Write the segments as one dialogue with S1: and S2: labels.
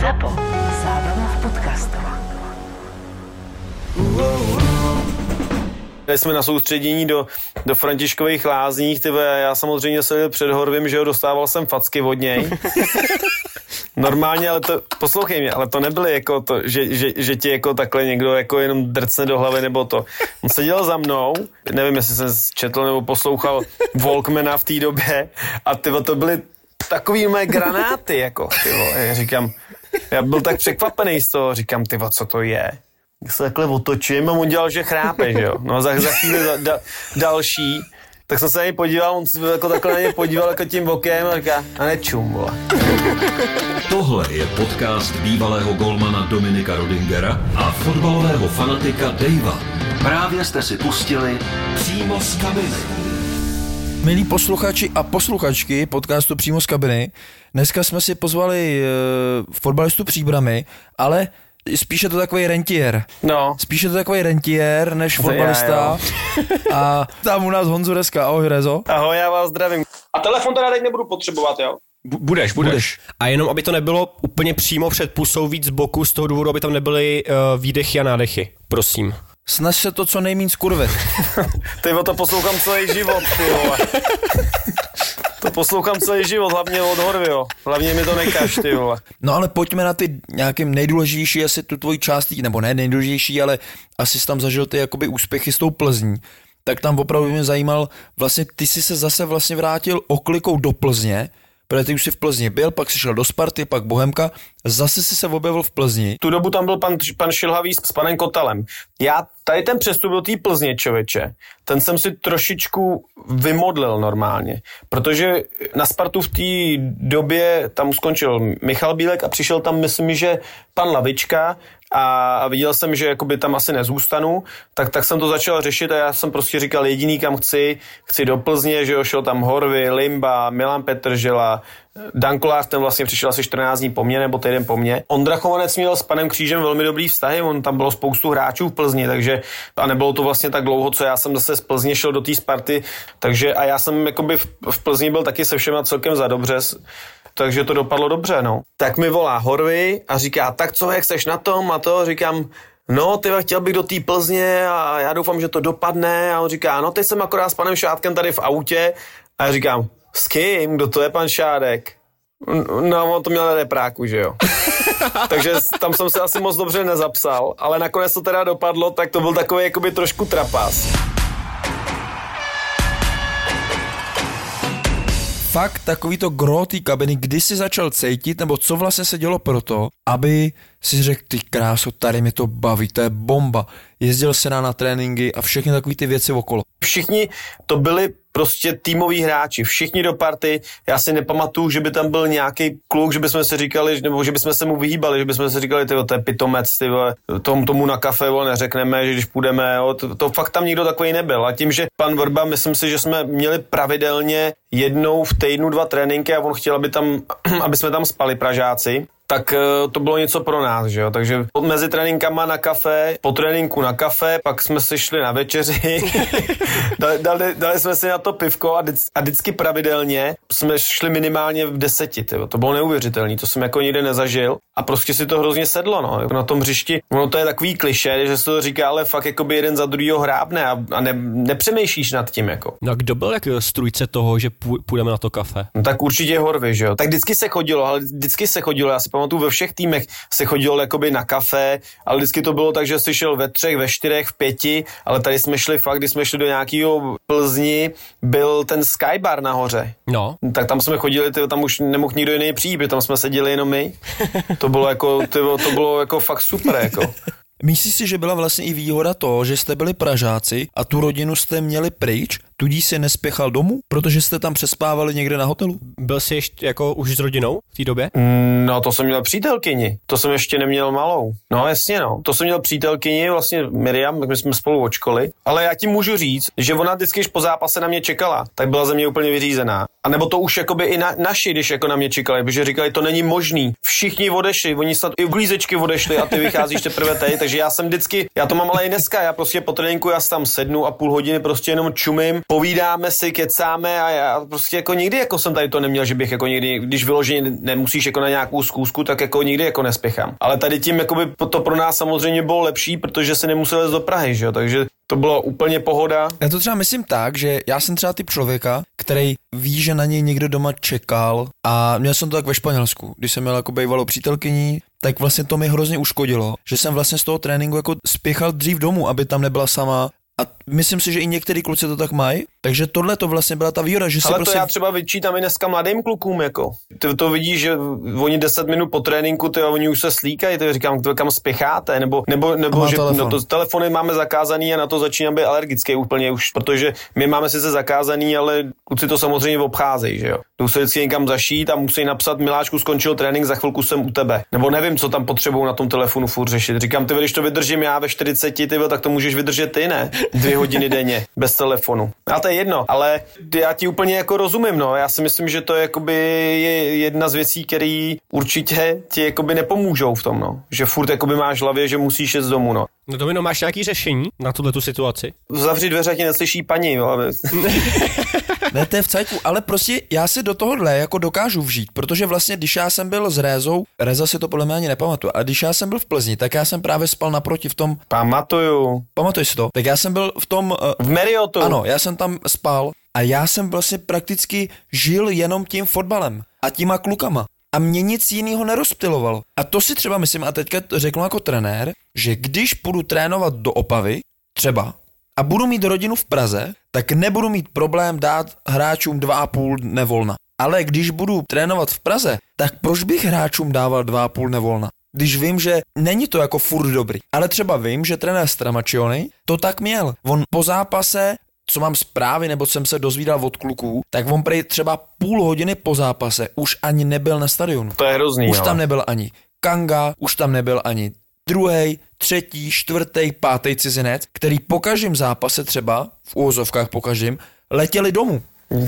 S1: Zapo. Zábrná v podcastov.
S2: Jeli jsme na soustředění do, do Františkových lázních, tyve, já samozřejmě se před Horvím, že ho dostával jsem facky od něj. Normálně, ale to, poslouchej mě, ale to nebyly jako to, že, že, že ti jako takhle někdo jako jenom drcne do hlavy nebo to. On seděl za mnou, nevím, jestli jsem četl nebo poslouchal Walkmana v té době a ty to byly takový mé granáty, jako, tyvo. Já říkám, já byl tak překvapený z toho, říkám, ty co to je? Tak se takhle otočím a on dělal, že chrápe, že jo. No a za, za chvíli za, da, další, tak jsem se na něj podíval, on se jako takhle na něj podíval jako tím okem a říká, a nečum, vole.
S3: Tohle je podcast bývalého golmana Dominika Rodingera a fotbalového fanatika Davea. Právě jste si pustili přímo z kabiny.
S4: Milí posluchači a posluchačky podcastu Přímo z kabiny, dneska jsme si pozvali uh, fotbalistu Příbramy, ale spíše to takový rentier.
S2: No,
S4: Spíše to takový rentier než
S2: To
S4: fotbalista.
S2: já,
S4: A tam u nás Honzu Reska. Ahoj Rezo.
S2: ahoj, já vás zdravím.
S5: A telefon teda teď nebudu potřebovat, jo?
S6: Bu- Budeš, budeš,
S4: Budeš.
S6: A jenom, aby to nebylo úplně přímo před pusou víc z boku, z toho důvodu, aby tam nebyly uh, výdechy a nádechy. Prosím.
S4: Snaž se to co nejméně skurvit.
S2: Ty o to poslouchám celý život, ty vole. To poslouchám celý život, hlavně od Horvio. Hlavně mi to nekaž, ty vole.
S4: No ale pojďme na ty nějakým nejdůležitější, asi tu tvoji část, nebo ne nejdůležitější, ale asi jsi tam zažil ty jakoby úspěchy s tou Plzní. Tak tam opravdu mě zajímal, vlastně ty jsi se zase vlastně vrátil oklikou do Plzně, protože ty už jsi v Plzni byl, pak jsi šel do Sparty, pak Bohemka, zase jsi se objevil v Plzni.
S2: Tu dobu tam byl pan, pan Šilhavý s, s panem Kotalem. Já tady ten přestup do té Plzně, člověče, ten jsem si trošičku vymodlil normálně, protože na Spartu v té době tam skončil Michal Bílek a přišel tam, myslím, že pan Lavička a, a viděl jsem, že jakoby tam asi nezůstanu, tak, tak jsem to začal řešit a já jsem prostě říkal jediný, kam chci, chci do Plzně, že jo, šel tam Horvy, Limba, Milan Petržela, Dan Kolář, ten vlastně přišel asi 14 dní po mně, nebo týden po mně. Ondra Chovanec měl s panem Křížem velmi dobrý vztahy, on tam bylo spoustu hráčů v Plzni, takže a nebylo to vlastně tak dlouho, co já jsem zase z Plzně šel do té Sparty, takže a já jsem jakoby v, v Plzni byl taky se všema celkem za dobře, takže to dopadlo dobře, no. Tak mi volá Horvy a říká, tak co, jak seš na tom a to, říkám, No, ty chtěl bych do té Plzně a já doufám, že to dopadne. A on říká, no teď jsem akorát s panem Šátkem tady v autě. A já říkám, s kým? Kdo to je pan Šádek? No, on to měl na repráku, že jo. Takže tam jsem se asi moc dobře nezapsal, ale nakonec to teda dopadlo, tak to byl takový jakoby trošku trapas.
S4: Fakt takový to gro té kabiny, kdy jsi začal cítit, nebo co vlastně se dělo proto, aby si řekl, ty kráso, tady mi to baví, to je bomba. Jezdil se na, na tréninky a všechny takové ty věci okolo.
S2: Všichni to byli prostě týmoví hráči, všichni do party. Já si nepamatuju, že by tam byl nějaký kluk, že bychom si říkali, nebo že bychom se mu vyhýbali, že bychom si říkali, tyjo, to je pitomec, tyjo, tom, tomu na kafe vole, neřekneme, že když půjdeme, jo, to, to, fakt tam nikdo takový nebyl. A tím, že pan Vrba, myslím si, že jsme měli pravidelně jednou v týdnu dva tréninky a on chtěl, aby, tam, aby jsme tam spali Pražáci, tak eh, to bylo něco pro nás, že jo. Takže mezi tréninkama na kafe, po tréninku na kafe, pak jsme si šli na večeři, dali, dali, dali, jsme si na to pivko a, vždycky, a vždycky pravidelně jsme šli minimálně v deseti, tyjo. to bylo neuvěřitelné, to jsem jako nikdy nezažil a prostě si to hrozně sedlo, no. Na tom hřišti, ono to je takový kliše, že se to říká, ale fakt jako by jeden za druhýho hrábne a, a ne, nepřemýšlíš nad tím, jako.
S6: No a kdo byl jak strujce toho, že pů- půjdeme na to kafe?
S2: No tak určitě Horvy, že jo. Tak vždycky se chodilo, ale vždycky se chodilo, já si pamatuju, ve všech týmech se chodilo jakoby na kafe, ale vždycky to bylo tak, že jsi šel ve třech, ve čtyřech, v pěti, ale tady jsme šli fakt, když jsme šli do nějakého Plzni, byl ten Skybar nahoře.
S6: No.
S2: Tak tam jsme chodili, tyjo, tam už nemohl nikdo jiný přijít, protože tam jsme seděli jenom my. To bylo jako, tyjo, to bylo jako fakt super, jako.
S4: Myslíš si, že byla vlastně i výhoda to, že jste byli Pražáci a tu rodinu jste měli pryč, tudíž si nespěchal domů, protože jste tam přespávali někde na hotelu?
S6: Byl jsi ještě jako už s rodinou v té době?
S2: No, to jsem měl přítelkyni. To jsem ještě neměl malou. No, jasně, no. To jsem měl přítelkyni, vlastně Miriam, my jsme spolu od školy. Ale já ti můžu říct, že ona vždycky, když po zápase na mě čekala, tak byla ze mě úplně vyřízená. A nebo to už jakoby i na, naši, když jako na mě čekali, protože říkali, to není možný. Všichni odešli, oni snad i uklízečky odešli a ty vycházíš teprve teď, takže já jsem vždycky, já to mám ale i dneska, já prostě po tréninku já tam sednu a půl hodiny prostě jenom čumím, povídáme si, kecáme a já prostě jako nikdy jako jsem tady to neměl, že bych jako někdy, když vyloženě nemusíš jako na nějakou zkoušku, tak jako nikdy jako nespěchám. Ale tady tím jakoby to pro nás samozřejmě bylo lepší, protože se nemusel jít do Prahy, že jo? takže to bylo úplně pohoda.
S4: Já to třeba myslím tak, že já jsem třeba typ člověka, který ví, že na něj někdo doma čekal a měl jsem to tak ve Španělsku, když jsem měl jako bývalou přítelkyní, tak vlastně to mi hrozně uškodilo, že jsem vlastně z toho tréninku jako spěchal dřív domů, aby tam nebyla sama a myslím si, že i některý kluci to tak mají, takže tohle to vlastně byla ta výhoda, že si
S2: Ale
S4: prostě...
S2: to já třeba vyčítám i dneska mladým klukům, jako. Ty to vidíš, že oni 10 minut po tréninku, ty oni už se slíkají, ty říkám, to kam spěcháte, nebo, nebo, nebo že
S4: telefon.
S2: no, to, telefony máme zakázaný a na to začínám být alergický úplně už, protože my máme sice zakázaný, ale kluci to samozřejmě obcházejí, že jo. Jdou se vždycky někam zašít a musí napsat, Miláčku, skončil trénink, za chvilku jsem u tebe. Nebo nevím, co tam potřebují na tom telefonu furt řešit. Říkám, ty když to vydržím já ve 40, ty tak to můžeš vydržet ty, ne? Dvě hodiny denně, bez telefonu. A to je jedno, ale já ti úplně jako rozumím, no. Já si myslím, že to je, jakoby, je jedna z věcí, které určitě ti jakoby nepomůžou v tom, no. Že furt jakoby máš hlavě, že musíš jít z domu, no.
S6: No Domino, máš nějaký řešení na tuhle tu situaci?
S2: Zavři dveře, ať ti neslyší paní, jo. ale-
S4: Ne, to je v cajku, ale prostě já si do tohohle jako dokážu vžít, protože vlastně, když já jsem byl s Rézou, Reza si to podle mě ani nepamatuje, a když já jsem byl v Plzni, tak já jsem právě spal naproti v tom,
S2: Pamatuju.
S4: pamatuješ si to? Tak já jsem byl v tom, uh,
S2: V Marriottu.
S4: ano, já jsem tam spal a já jsem vlastně prakticky žil jenom tím fotbalem a těma klukama. A mě nic jiného nerozptilovalo. A to si třeba myslím, a teďka to řeknu jako trenér, že když půjdu trénovat do Opavy, třeba, a budu mít rodinu v Praze, tak nebudu mít problém dát hráčům dva a půl dne volna. Ale když budu trénovat v Praze, tak proč bych hráčům dával dva a půl dne volna? Když vím, že není to jako furt dobrý, ale třeba vím, že trenér Stramačiony to tak měl. On po zápase co mám zprávy, nebo jsem se dozvídal od kluků, tak on prej třeba půl hodiny po zápase už ani nebyl na stadionu.
S2: To je hrozný,
S4: Už
S2: jo.
S4: tam nebyl ani Kanga, už tam nebyl ani druhý, třetí, čtvrtý, pátý cizinec, který po každém zápase třeba, v úvozovkách po každém, letěli domů.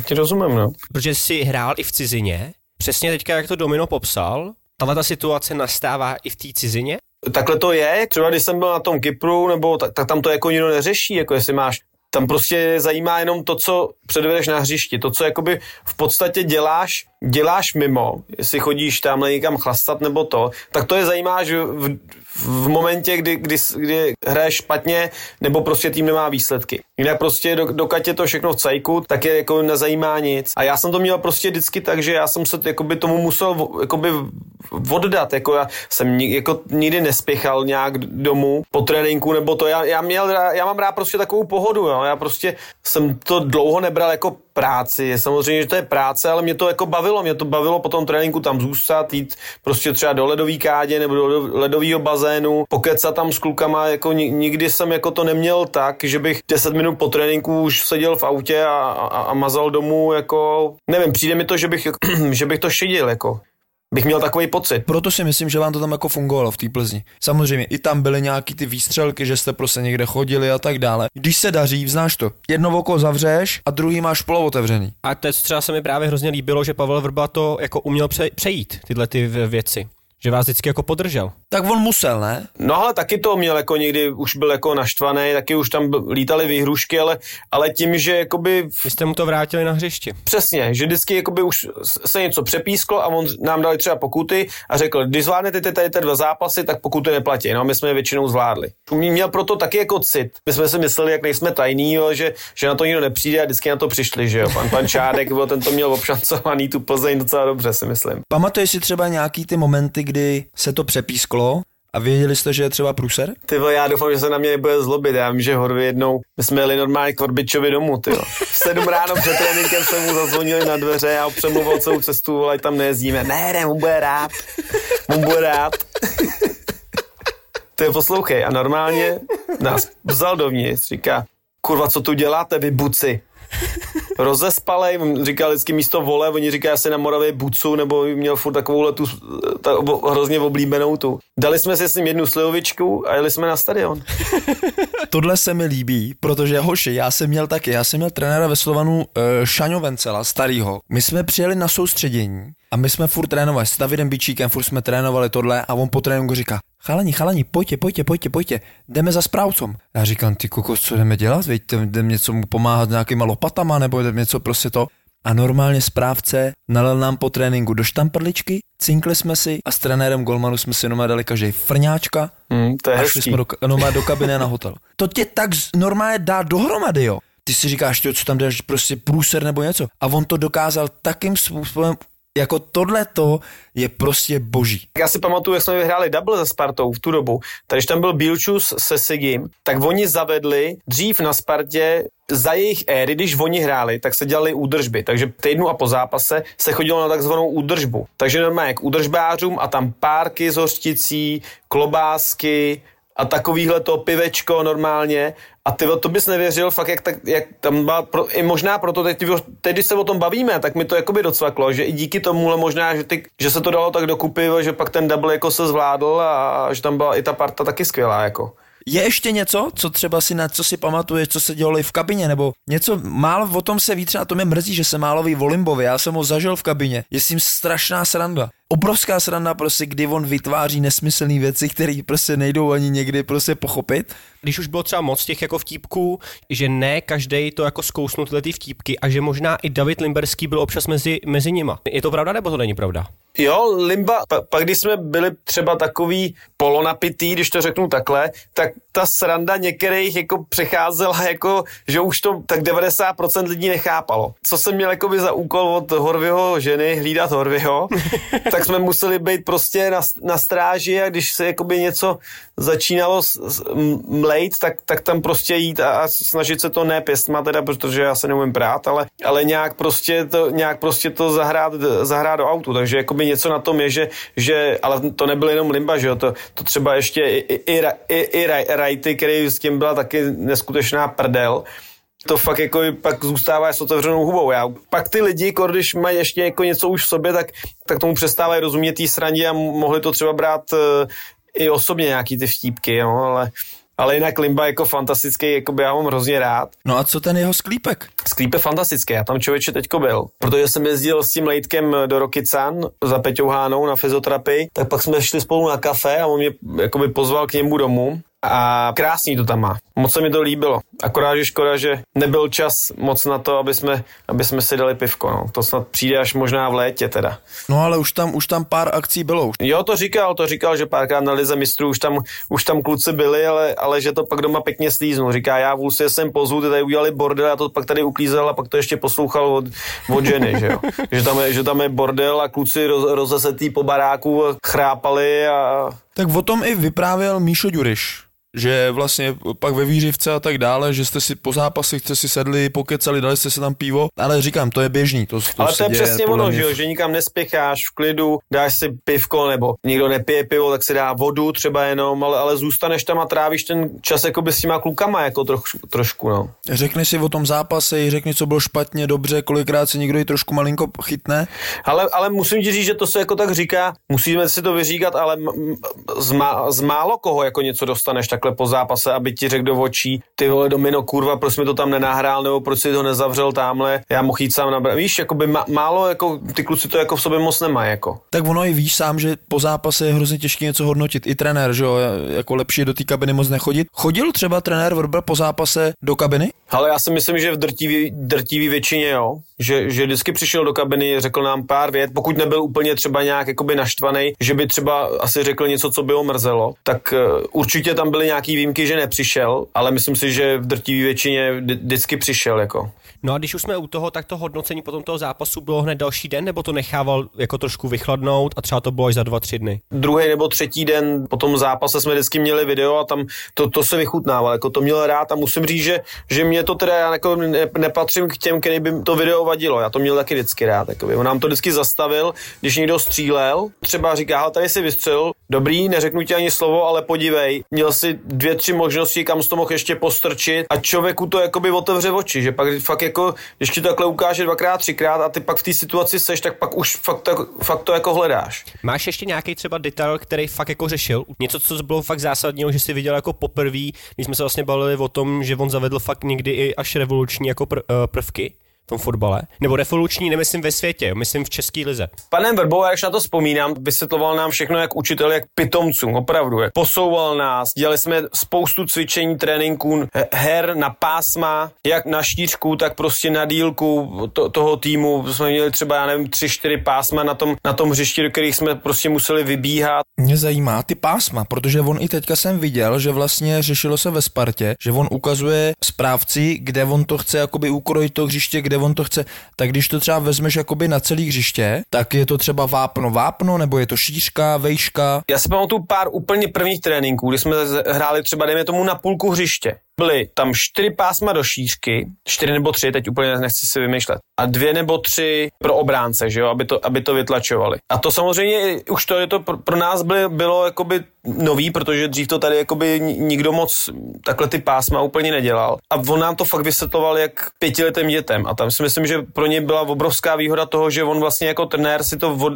S2: Ti rozumím, no.
S6: Protože jsi hrál i v cizině, přesně teďka, jak to Domino popsal, tahle ta situace nastává i v té cizině?
S2: Takhle to je, třeba když jsem byl na tom Kypru, nebo tak, tak tam to jako nikdo neřeší, jako jestli máš tam prostě zajímá jenom to, co předvedeš na hřišti, to, co jakoby v podstatě děláš, děláš mimo, jestli chodíš tam někam chlastat nebo to, tak to je zajímá až v, v momentě, kdy, kdy, kdy hraješ špatně, nebo prostě tým nemá výsledky. Jinak prostě, do, dokud je to všechno v cajku, tak je jako nezajímá nic. A já jsem to měl prostě vždycky tak, že já jsem se jakoby tomu musel jakoby oddat, jako já jsem jako nikdy nespěchal nějak domů po tréninku nebo to, já, já, měl, já mám rád prostě takovou pohodu, jo. já prostě jsem to dlouho nebral jako práci, samozřejmě, že to je práce, ale mě to jako bavilo, mě to bavilo po tom tréninku tam zůstat, jít prostě třeba do ledový kádě nebo do ledového bazénu, pokecat tam s klukama, jako ni- nikdy jsem jako to neměl tak, že bych 10 minut po tréninku už seděl v autě a, a, a mazal domů, jako, nevím, přijde mi to, že bych, že bych to šidil, jako, bych měl takový pocit.
S4: Proto si myslím, že vám to tam jako fungovalo v té Plzni. Samozřejmě, i tam byly nějaký ty výstřelky, že jste prostě někde chodili a tak dále. Když se daří, znáš to. Jedno oko zavřeš a druhý máš polootevřený.
S6: A to třeba se mi právě hrozně líbilo, že Pavel Vrba to jako uměl pře- přejít, tyhle ty věci. Že vás vždycky jako podržel.
S4: Tak on musel, ne?
S2: No ale taky to měl jako někdy, už byl jako naštvaný, taky už tam byl- lítaly výhrušky, ale, ale tím, že jakoby
S6: Vy jste mu to vrátili na hřiště.
S2: Přesně, že vždycky jakoby už se něco přepísklo a on nám dali třeba pokuty a řekl, když zvládnete ty tady ty dva zápasy, tak pokuty neplatí. No a my jsme je většinou zvládli. Měl proto taky jako cit. My jsme si mysleli, jak nejsme tajný, jo, že, že na to nikdo nepřijde a vždycky na to přišli, že jo. Pan, pan Čádek, jo, ten to měl obšancovaný tu Plzeň docela dobře, si myslím.
S4: Pamatuješ si třeba nějaký ty momenty, kdy se to přepísklo a věděli jste, že je třeba průser?
S2: Ty vole, já doufám, že se na mě nebude zlobit. Já vím, že Horvy jednou, my jsme jeli normálně k Vorbičovi domů, ty. V sedm ráno před tréninkem jsme mu zazvonili na dveře a přemluval celou cestu, ať tam nejezdíme. Ne, ne, on bude rád. On bude rád. Ty poslouchej, a normálně nás vzal dovnitř, říká, kurva, co tu děláte, vy buci? Rozespalej, říkal vždycky místo vole, oni říkají asi na Moravě bucu, nebo měl furt takovou tu ta, hrozně oblíbenou tu. Dali jsme si s ním jednu slivovičku a jeli jsme na stadion.
S4: Tohle se mi líbí, protože hoši, já jsem měl taky, já jsem měl trenéra ve Slovanu uh, Šaňo Vencela, starýho. My jsme přijeli na soustředění a my jsme furt trénovali s Davidem Bičíkem, furt jsme trénovali tohle a on po tréninku říká, chalani, chalani, pojďte, pojďte, pojďte, pojďte, jdeme za správcom. Já říkám, ty kokos, co jdeme dělat, veď jdeme něco mu pomáhat nějakýma lopatama, nebo jdeme něco prostě to. A normálně správce nalil nám po tréninku do štamprličky, cinkli jsme si a s trenérem Golmanu jsme si jenom dali každý frňáčka
S2: Hmm, to je
S4: a šli
S2: hezký.
S4: jsme do, normálně do kabiny na hotel. To tě tak normálně dá dohromady, jo. Ty si říkáš, tyjo, co tam dáš, prostě průser nebo něco. A on to dokázal takým způsobem, jako tohle to je prostě boží.
S2: Já si pamatuju, jak jsme vyhráli double se Spartou v tu dobu. Takže tam byl Bilčus se Sigim, tak oni zavedli dřív na Spartě za jejich éry, když oni hráli, tak se dělali údržby. Takže týdnu a po zápase se chodilo na takzvanou údržbu. Takže normálně k údržbářům a tam párky s hořticí, klobásky, a takovýhle to pivečko normálně a ty to bys nevěřil fakt, jak, tak, jak tam byla, pro, i možná proto teď, teď, když se o tom bavíme, tak mi to jakoby docvaklo, že i díky tomuhle možná, že, ty, že se to dalo tak dokupy, že pak ten double jako se zvládl a že tam byla i ta parta taky skvělá jako.
S4: Je ještě něco, co třeba si na co si pamatuješ, co se dělo i v kabině, nebo něco málo o tom se ví, třeba to mě mrzí, že se málo ví o Limbovi, já jsem ho zažil v kabině, je s tím strašná sranda. Obrovská sranda prostě, kdy on vytváří nesmyslné věci, které prostě nejdou ani někdy prostě pochopit.
S6: Když už bylo třeba moc těch jako vtípků, že ne každý to jako zkousnul tyhle ty vtípky a že možná i David Limberský byl občas mezi, mezi nima. Je to pravda nebo to není pravda?
S2: Jo, Limba, pa, pak když jsme byli třeba takový polonapitý, když to řeknu takhle, tak ta sranda některých jako přecházela jako, že už to tak 90% lidí nechápalo. Co jsem měl jakoby za úkol od Horvyho ženy, hlídat Horvyho, tak jsme museli být prostě na, na stráži a když se jakoby něco začínalo mlejt, tak, tak tam prostě jít a, a snažit se to ne pěstma teda, protože já se neumím prát, ale, ale nějak prostě to, nějak prostě to zahrát, zahrát do autu, takže jakoby něco na tom je, že, že ale to nebyl jenom Limba, že jo, to, to třeba ještě i, i, i, Ra- i, i Ra- Rajty, který s tím byla taky neskutečná prdel, to fakt jako pak zůstává s otevřenou hubou. Já, pak ty lidi, jako když mají ještě jako něco už v sobě, tak, tak tomu přestávají rozumět té srandě a mohli to třeba brát uh, i osobně nějaký ty vtípky, no, ale, ale jinak Limba jako fantastický, jako by já mám hrozně rád.
S4: No a co ten jeho sklípek?
S2: Sklíp je fantastický, já tam člověče teďko byl, protože jsem jezdil s tím lejtkem do Rokycan za Peťou Hánou na fyzioterapii, tak pak jsme šli spolu na kafe a on mě jakoby pozval k němu domů a krásný to tam má. Moc se mi to líbilo. Akorát, že škoda, že nebyl čas moc na to, aby jsme, aby jsme si dali pivko. No. To snad přijde až možná v létě teda.
S4: No ale už tam, už tam pár akcí bylo. Už.
S2: Jo, to říkal, to říkal, že párkrát na Lize mistrů už tam, už tam kluci byli, ale, ale že to pak doma pěkně slíznul. Říká, já v Ústě jsem pozvu, ty tady udělali bordel, já to pak tady uklízel a pak to ještě poslouchal od, od ženy, že jo. že, tam je, že tam je bordel a kluci roz, rozesetý po baráku chrápali a
S4: Tak o tom i vyprávěl Míšo Ďuriš že vlastně pak ve Výřivce a tak dále, že jste si po zápasech jste si sedli, pokecali, dali jste si tam pivo, ale říkám, to je běžný. To, to
S2: Ale to
S4: se
S2: je
S4: děje
S2: přesně ono,
S4: mě
S2: že, jo,
S4: v-
S2: že nikam nespěcháš v klidu, dáš si pivko, nebo někdo nepije pivo, tak si dá vodu třeba jenom, ale, ale zůstaneš tam a trávíš ten čas jakoby s těma klukama jako trošku, trošku no.
S4: Řekni si o tom zápase, řekni, co bylo špatně, dobře, kolikrát se někdo i trošku malinko chytne.
S2: Ale, ale musím ti říct, že to se jako tak říká, musíme si to vyříkat, ale z, má, z málo koho jako něco dostaneš takhle po zápase, aby ti řekl do očí, ty vole domino, kurva, proč mi to tam nenahrál, nebo proč si to nezavřel tamhle, já mohl jít sám nabrat. Víš, jakoby má, málo, jako ty kluci to jako v sobě moc nemají, jako.
S4: Tak ono i víš sám, že po zápase je hrozně těžké něco hodnotit. I trenér, že jo, jako lepší do té kabiny moc nechodit. Chodil třeba trenér Vrber po zápase do kabiny?
S2: Ale já si myslím, že v drtivý, drtivý většině, jo. Že, že vždycky přišel do kabiny, řekl nám pár vět, pokud nebyl úplně třeba nějak jakoby naštvaný, že by třeba asi řekl něco, co by ho mrzelo, tak uh, určitě tam byly nějaký výjimky, že nepřišel, ale myslím si, že v drtivý většině vždy- vždycky přišel, jako.
S6: No a když už jsme u toho, tak to hodnocení potom toho zápasu bylo hned další den, nebo to nechával jako trošku vychladnout a třeba to bylo až za dva, tři dny?
S2: Druhý nebo třetí den po tom zápase jsme vždycky měli video a tam to, to se vychutnával, jako to měl rád a musím říct, že, že mě to teda já jako ne, nepatřím k těm, který by to video vadilo, já to měl taky vždycky rád, jakoby. on nám to vždycky zastavil, když někdo střílel, třeba říká, hele, tady si vystřelil, dobrý, neřeknu ti ani slovo, ale podívej, měl si dvě, tři možnosti, kam jsi to mohl ještě postrčit a člověku to jakoby otevře oči, že pak fakt jako, když ti to takhle ukáže dvakrát, třikrát a ty pak v té situaci seš, tak pak už fakt, tak, fakt to jako hledáš.
S6: Máš ještě nějaký třeba detail, který fakt jako řešil? Něco, co bylo fakt zásadního, že jsi viděl jako poprvé, když jsme se vlastně bavili o tom, že on zavedl fakt někdy i až revoluční jako pr- eh, prvky? V tom fotbale. Nebo revoluční, nemyslím ve světě, myslím v české lize.
S2: Panem Verbou, když na to vzpomínám, vysvětloval nám všechno jak učitel, jak pitomcům, opravdu. Jak posouval nás, dělali jsme spoustu cvičení, tréninků, her na pásma, jak na štířku, tak prostě na dílku to, toho týmu. Jsme měli třeba, já nevím, tři, čtyři pásma na tom, na tom hřišti, do kterých jsme prostě museli vybíhat.
S4: Mě zajímá ty pásma, protože on i teďka jsem viděl, že vlastně řešilo se ve Spartě, že on ukazuje správci, kde on to chce jakoby ukrojit to hřiště, kde on to chce, tak když to třeba vezmeš jakoby na celý hřiště, tak je to třeba vápno vápno, nebo je to šířka, vejška.
S2: Já si pamatuju pár úplně prvních tréninků, kdy jsme hráli třeba, dejme tomu, na půlku hřiště byly tam čtyři pásma do šířky, čtyři nebo tři, teď úplně nechci si vymýšlet, a dvě nebo tři pro obránce, že jo, aby to, aby to vytlačovali. A to samozřejmě už to je to pro, pro nás bylo, bylo jakoby nový, protože dřív to tady jakoby nikdo moc takhle ty pásma úplně nedělal. A on nám to fakt vysvětloval jak pětiletým dětem. A tam si myslím, že pro ně byla obrovská výhoda toho, že on vlastně jako trenér si to od,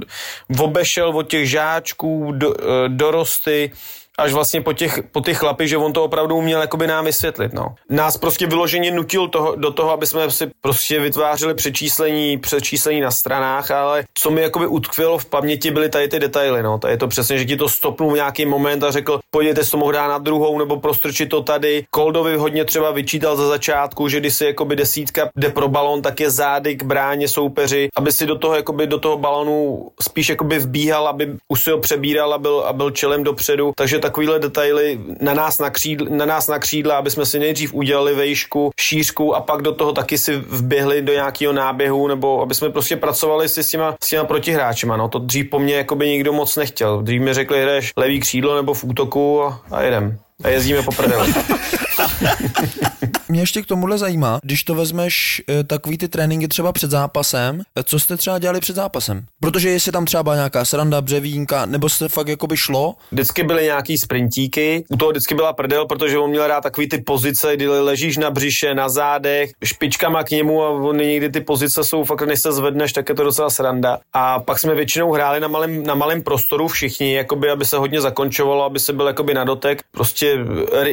S2: obešel od těch žáčků, do, eh, dorosty, až vlastně po těch, po těch chlapi, že on to opravdu uměl jakoby nám vysvětlit, no. Nás prostě vyloženě nutil toho, do toho, aby jsme si prostě vytvářeli přečíslení, přečíslení na stranách, ale co mi jakoby utkvělo v paměti byly tady ty detaily, no. Tady je to přesně, že ti to stopnul v nějaký moment a řekl, pojďte to mohl dát na druhou nebo prostrčit to tady. Koldovi hodně třeba vyčítal za začátku, že když si jakoby desítka jde pro balon, tak je zády k bráně soupeři, aby si do toho jakoby do toho balonu spíš jakoby vbíhal, aby už si ho přebíral a byl, a byl čelem dopředu. Takže takovýhle detaily na nás na, křídla, na nás na křídla, aby jsme si nejdřív udělali vejšku, šířku a pak do toho taky si vběhli do nějakého náběhu, nebo aby jsme prostě pracovali si s těma, s těma protihráčima. No. To dřív po mně jakoby nikdo moc nechtěl. Dřív mi řekli, jdeš levý křídlo nebo v útoku a, a jedem. A jezdíme po prdeli.
S4: Mě ještě k tomuhle zajímá, když to vezmeš eh, takový ty tréninky třeba před zápasem, eh, co jste třeba dělali před zápasem? Protože jestli tam třeba nějaká sranda, břevínka, nebo se fakt jakoby šlo?
S2: Vždycky byly nějaký sprintíky, u toho vždycky byla prdel, protože on měl rád takový ty pozice, kdy ležíš na břiše, na zádech, špičkama k němu a on někdy ty pozice jsou fakt, než se zvedneš, tak je to docela sranda. A pak jsme většinou hráli na malém, na malém prostoru všichni, jakoby, aby se hodně zakončovalo, aby se byl jakoby na dotek, prostě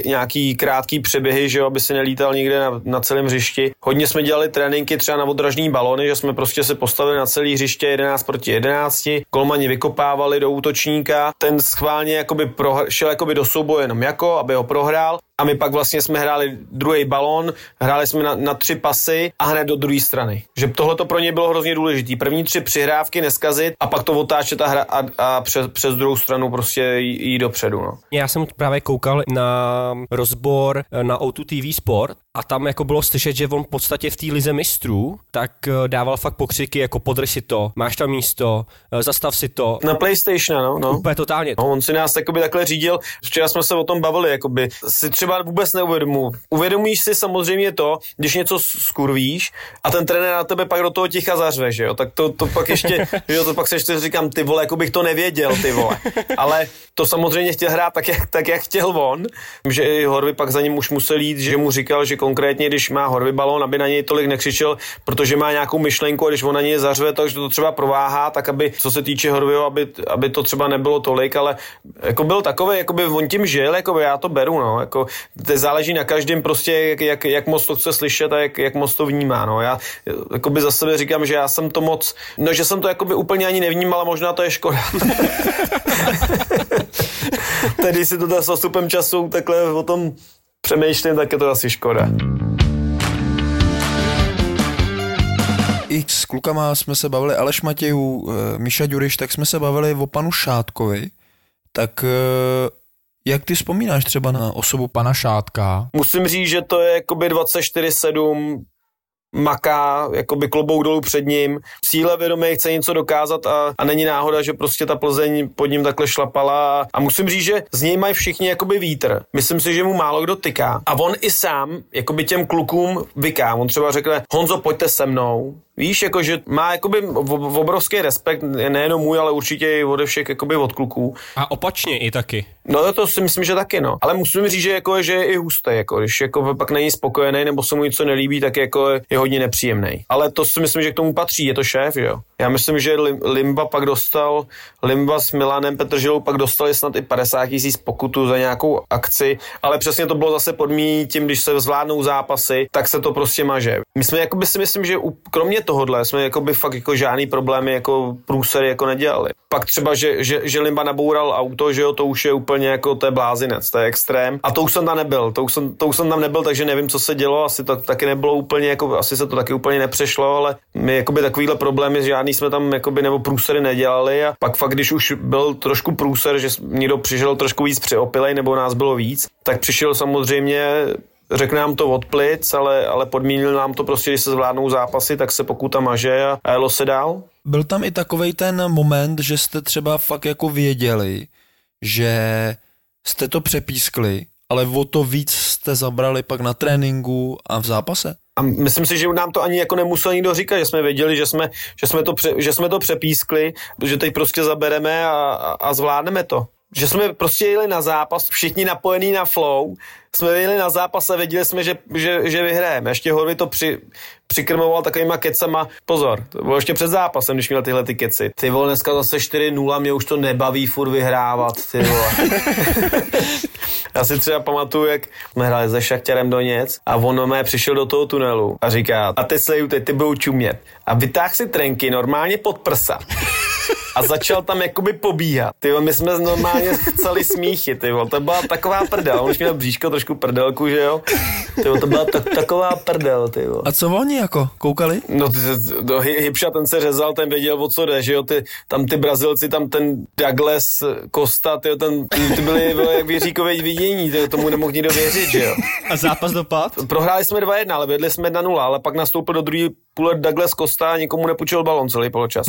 S2: nějaký krátký přeběhy, že jo, aby se nelítal někde na, na celém hřišti. Hodně jsme dělali tréninky třeba na odražní balony, že jsme prostě se postavili na celý hřiště 11 proti 11, kolmani vykopávali do útočníka, ten schválně jakoby prohr, šel jakoby do souboje jenom jako, aby ho prohrál a my pak vlastně jsme hráli druhý balon, hráli jsme na, na tři pasy a hned do druhé strany. Že tohle to pro ně bylo hrozně důležité. První tři přihrávky neskazit a pak to otáčet a, hra, a, a přes, přes druhou stranu prostě jít dopředu. No.
S6: Já jsem právě koukal na rozbor na O2 TV Sport a tam jako bylo slyšet, že on v podstatě v té lize mistrů tak eh, dával fakt pokřiky jako podrž si to, máš tam místo, eh, zastav si to.
S2: Na PlayStation, no. no.
S6: Úplně totálně.
S2: No, on si nás takoby takhle řídil, včera jsme se o tom bavili, jakoby si třeba vůbec neuvědomu. Uvědomíš si samozřejmě to, když něco skurvíš a ten trenér na tebe pak do toho ticha zařve, že jo, tak to, to pak ještě, že jo, to pak se ještě říkám, ty vole, jako bych to nevěděl, ty vole. Ale to samozřejmě chtěl hrát tak, jak, tak, jak chtěl on, že i Horvy pak za ním už musel jít, že mu říkal, že konkrétně, když má Horvy balón, aby na něj tolik nekřičel, protože má nějakou myšlenku a když on na něj zařve, takže to třeba prováhá, tak aby, co se týče Horvyho, aby, aby to třeba nebylo tolik, ale jako byl takový, jako by on tím žil, jako by já to beru, no, jako to záleží na každém prostě, jak, jak, jak moc to chce slyšet a jak, jak moc to vnímá, no, já jako by za sebe říkám, že já jsem to moc, no, že jsem to jako by úplně ani nevnímal, ale možná to je škoda. Tedy si to s postupem času takhle o tom přemýšlím, tak je to asi škoda.
S4: I s klukama jsme se bavili, Aleš Matějů, eh, Miša Ďuriš, tak jsme se bavili o panu Šátkovi. Tak eh, jak ty vzpomínáš třeba na osobu pana Šátka?
S2: Musím říct, že to je jakoby 24-7 maká, jakoby klobouk dolů před ním, cíle vědomé chce něco dokázat a, a není náhoda, že prostě ta Plzeň pod ním takhle šlapala a, musím říct, že z něj mají všichni jakoby vítr. Myslím si, že mu málo kdo tyká a on i sám jakoby těm klukům vyká. On třeba řekne, Honzo, pojďte se mnou, Víš, jako, že má jakoby obrovský respekt, nejenom můj, ale určitě i ode všech jakoby od kluků.
S6: A opačně i taky.
S2: No to si myslím, že taky, no. Ale musím říct, že, jako, že je i hustý, jako, když jako pak není spokojený nebo se mu něco nelíbí, tak jako je hodně nepříjemný. Ale to si myslím, že k tomu patří, je to šéf, že jo. Já myslím, že Lim- Limba pak dostal, Limba s Milanem Petržilou pak dostali snad i 50 tisíc pokutu za nějakou akci, ale přesně to bylo zase podmínění tím, když se zvládnou zápasy, tak se to prostě maže. My jsme jakoby si myslím, že u, kromě tohohle jsme jakoby fakt jako žádný problémy jako průsery jako nedělali. Pak třeba, že, že, že Limba naboural auto, že jo, to už je úplně jako, to je blázinec, to je extrém. A to už jsem tam nebyl, to už jsem, to už jsem tam nebyl, takže nevím, co se dělo, asi to taky nebylo úplně, jako, asi se to taky úplně nepřešlo, ale my jakoby takovýhle problémy žádný jsme tam jakoby nebo průsery nedělali a pak fakt, když už byl trošku průser, že někdo přišel trošku víc přeopilej nebo nás bylo víc, tak přišel samozřejmě řekne nám to od plic, ale, ale podmínil nám to prostě, když se zvládnou zápasy, tak se pokuta maže a, a jelo se dál.
S4: Byl tam i takovej ten moment, že jste třeba fakt jako věděli, že jste to přepískli, ale o to víc jste zabrali pak na tréninku a v zápase?
S2: A myslím si, že nám to ani jako nemusel nikdo říkat, že jsme věděli, že jsme, že jsme, to, pře, že jsme to přepískli, že teď prostě zabereme a, a, zvládneme to. Že jsme prostě jeli na zápas, všichni napojení na flow, jsme jeli na zápas a věděli jsme, že, že, že vyhrajeme. Ještě Horvy to při, přikrmoval takovýma kecama. Pozor, to bylo ještě před zápasem, když měl tyhle ty keci. Ty vole, dneska zase 4-0, mě už to nebaví furt vyhrávat, ty vole. Já si třeba pamatuju, jak jsme hráli se Šachtěrem Doněc a on mé přišel do toho tunelu a říká, a teď se teď ty budou čumět. A vytáhl si trenky normálně pod prsa. A začal tam jakoby pobíhat. Ty my jsme normálně chceli smíchy, ty to byla taková prdel. On už měl bříško trošku prdelku, že jo? Ty to byla tak, taková prdel, ty
S4: A co oni jako? Koukali?
S2: No, ty, do Hipša ten se řezal, ten věděl, o co jde, že jo? Ty, tam ty Brazilci, tam ten Douglas Costa, ty, ten, ty, byli, byli jak věříkové vidění, ty, tomu nemohl nikdo věřit, že jo?
S6: A zápas dopad?
S2: Prohráli jsme 2-1, ale vedli jsme 1-0, ale pak nastoupil do druhé půle Douglas Costa a nikomu nepůjčil balon celý poločas.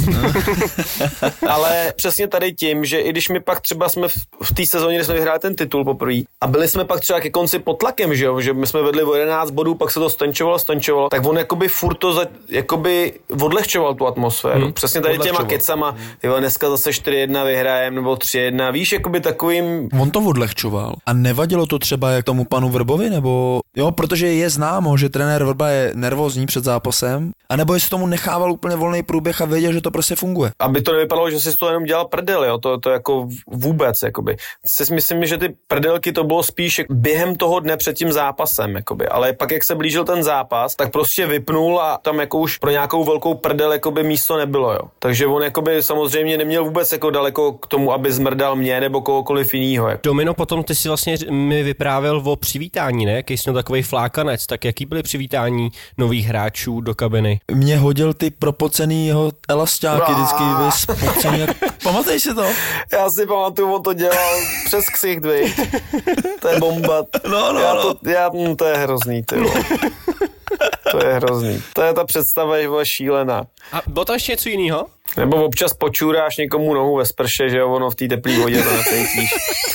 S2: ale přesně tady tím, že i když my pak třeba jsme v, v té sezóně, kdy jsme vyhráli ten titul poprvé a byli jsme pak třeba ke konci pod tlakem, že jo, že my jsme vedli o 11 bodů, pak se to stenčovalo, stenčovalo, tak on jakoby furt to za, jakoby odlehčoval tu atmosféru. Hmm. Přesně tady těma kecama, ty vole, dneska zase 4-1 vyhrajem nebo 3-1, víš, jakoby takovým...
S4: On to odlehčoval. A nevadilo to třeba jak tomu panu Vrbovi, nebo... Jo, protože je známo, že trenér Vrba je nervózní před zápasem, a nebo jestli tomu nechával úplně volný průběh a věděl, že to prostě funguje.
S2: Aby to nevypadalo, že si to jenom dělal prdel, jo, to, to jako vůbec, jakoby. Si myslím, že ty prdelky to bylo spíš během toho dne před tím zápasem, jakoby. ale pak jak se blížil ten zápas, tak prostě vypnul a tam jako už pro nějakou velkou prdel jakoby místo nebylo, jo. Takže on jakoby samozřejmě neměl vůbec jako daleko k tomu, aby zmrdal mě nebo kohokoliv jiného. Jako.
S6: Domino, potom ty si vlastně mi vyprávěl o přivítání, ne? Jaký jsi takový flákanec, tak jaký byly přivítání nových hráčů do kabiny?
S4: Mě hodil ty propocený jeho elastáky vždycky vyspocený. Jak... Pamatuješ si to?
S2: Já si pamatuju, on to dělal přes ksicht, vy. To je bomba.
S4: No, no,
S2: já
S4: no.
S2: to, já, hm, to je hrozný, ty. To je hrozný. To je ta představa, je vole šílená.
S6: A bylo tam ještě něco jiného?
S2: Nebo občas počůráš někomu nohu ve sprše, že jo, ono v té teplé vodě to necítíš.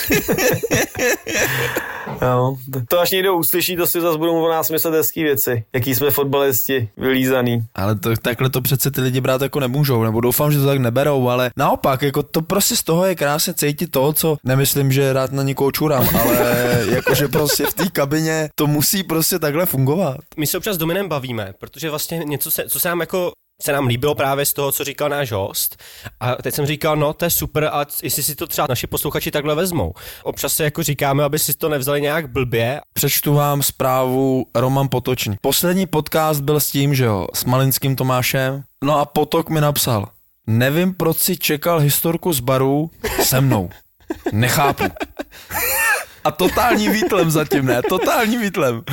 S2: no, to až někdo uslyší, to si zase budou o nás myslet hezký věci. Jaký jsme fotbalisti, vylízaný.
S4: Ale to, takhle to přece ty lidi brát jako nemůžou, nebo doufám, že to tak neberou, ale naopak, jako to prostě z toho je krásně cítit to, co nemyslím, že rád na nikoho čurám, ale jakože prostě v té kabině to musí prostě takhle fungovat.
S6: My se občas s Dominem bavíme, protože vlastně něco, se, co se nám jako se nám líbilo právě z toho, co říkal náš host. A teď jsem říkal, no to je super, a jestli si to třeba naši posluchači takhle vezmou. Občas se jako říkáme, aby si to nevzali nějak blbě.
S4: Přečtu vám zprávu Roman Potočný. Poslední podcast byl s tím, že jo, s Malinským Tomášem. No a Potok mi napsal, nevím, proč si čekal historku z baru se mnou. Nechápu. A totální výtlem zatím, ne? Totální výtlem.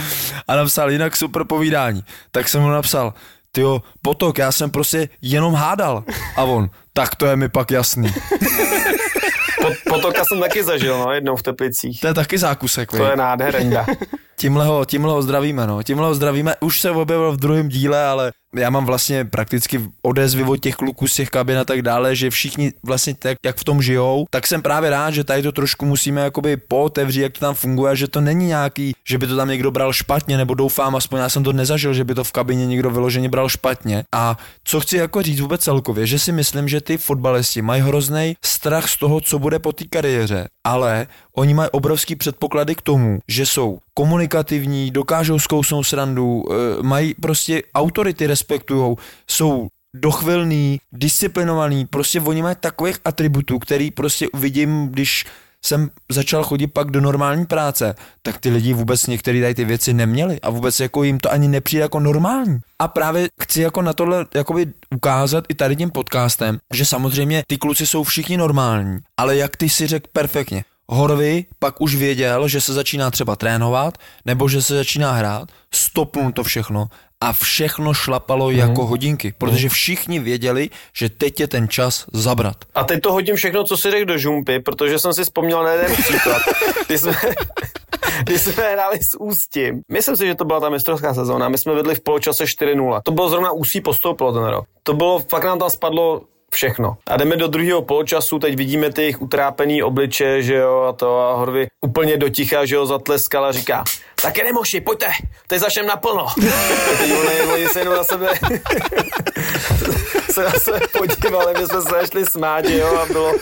S4: A napsal jinak super povídání. Tak jsem mu napsal, tyjo, potok, já jsem prostě jenom hádal. A on, tak to je mi pak jasný.
S2: Pot, potoka jsem taky zažil, no, jednou v Teplicích.
S4: To je taky zákusek,
S2: To je nádherenda.
S4: Tímhle ho, tímhle ho zdravíme, no. Tímhle ho zdravíme. Už se objevil v druhém díle, ale já mám vlastně prakticky odezvy od těch kluků z těch kabin a tak dále, že všichni vlastně tak, jak v tom žijou, tak jsem právě rád, že tady to trošku musíme jakoby pootevřít, jak to tam funguje, že to není nějaký, že by to tam někdo bral špatně, nebo doufám, aspoň já jsem to nezažil, že by to v kabině někdo vyloženě bral špatně. A co chci jako říct vůbec celkově, že si myslím, že ty fotbalisti mají hrozný strach z toho, co bude po té kariéře, ale oni mají obrovský předpoklady k tomu, že jsou komunikativní, dokážou zkousnout srandu, eh, mají prostě autority respektujou, jsou dochvilný, disciplinovaný, prostě oni mají takových atributů, který prostě vidím, když jsem začal chodit pak do normální práce, tak ty lidi vůbec některé tady ty věci neměli a vůbec jako jim to ani nepřijde jako normální. A právě chci jako na tohle jakoby ukázat i tady tím podcastem, že samozřejmě ty kluci jsou všichni normální, ale jak ty si řekl perfektně, Horvy pak už věděl, že se začíná třeba trénovat, nebo že se začíná hrát, stopnul to všechno a všechno šlapalo mm. jako hodinky, protože všichni věděli, že teď je ten čas zabrat.
S2: A teď to hodím všechno, co si řekl do žumpy, protože jsem si vzpomněl na jeden příklad. Kdy jsme, kdy jsme hráli s Ústím. Myslím si, že to byla ta mistrovská sezóna. My jsme vedli v poločase 4-0. To bylo zrovna Ústí postoupilo ten rok. To bylo, fakt nám tam spadlo všechno. A jdeme do druhého poločasu, teď vidíme ty jejich utrápený obliče, že jo, a to a Horvy úplně doticha, že jo, zatleskal a říká, tak nemoši, pojďte, teď začneme naplno. Teď oni, oni se jenom na sebe se na sebe podívali, my jsme se začali smát, jo, a bylo,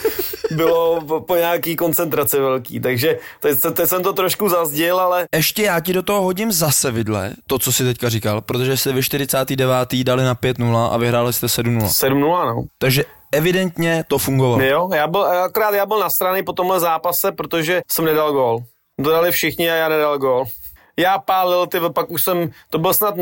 S2: bylo po, po nějaký koncentraci velký, takže teď, teď jsem to trošku zazděl, ale
S4: Ještě já ti do toho hodím zase vidle, to, co si teďka říkal, protože jste ve 49. dali na 5-0 a vyhráli jste 7-0.
S2: 7-0, no.
S4: Takže evidentně to fungovalo.
S2: Jo, já byl, akorát já byl na straně po tomhle zápase, protože jsem nedal gól. Dodali všichni a já nedal gól. Já pálil, ty pak už jsem, to byl snad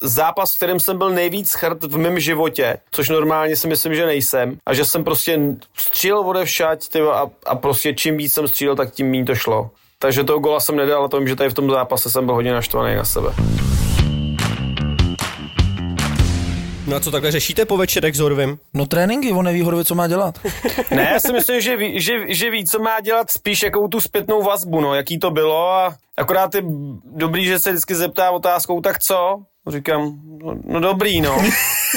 S2: zápas, v kterém jsem byl nejvíc chrt v mém životě, což normálně si myslím, že nejsem. A že jsem prostě střílel odevšať ty, a, a prostě čím víc jsem střílel, tak tím méně to šlo. Takže toho gola jsem nedal a to vím, že tady v tom zápase jsem byl hodně naštvaný na sebe.
S6: No a co takhle řešíte po večerech s Horvem?
S4: No tréninky, on neví Horvě, co má dělat.
S2: Ne, já si myslím, že ví, že, že ví, co má dělat spíš jakou tu zpětnou vazbu, no, jaký to bylo a akorát je dobrý, že se vždycky zeptá otázkou, tak co? Říkám, no, no dobrý, no.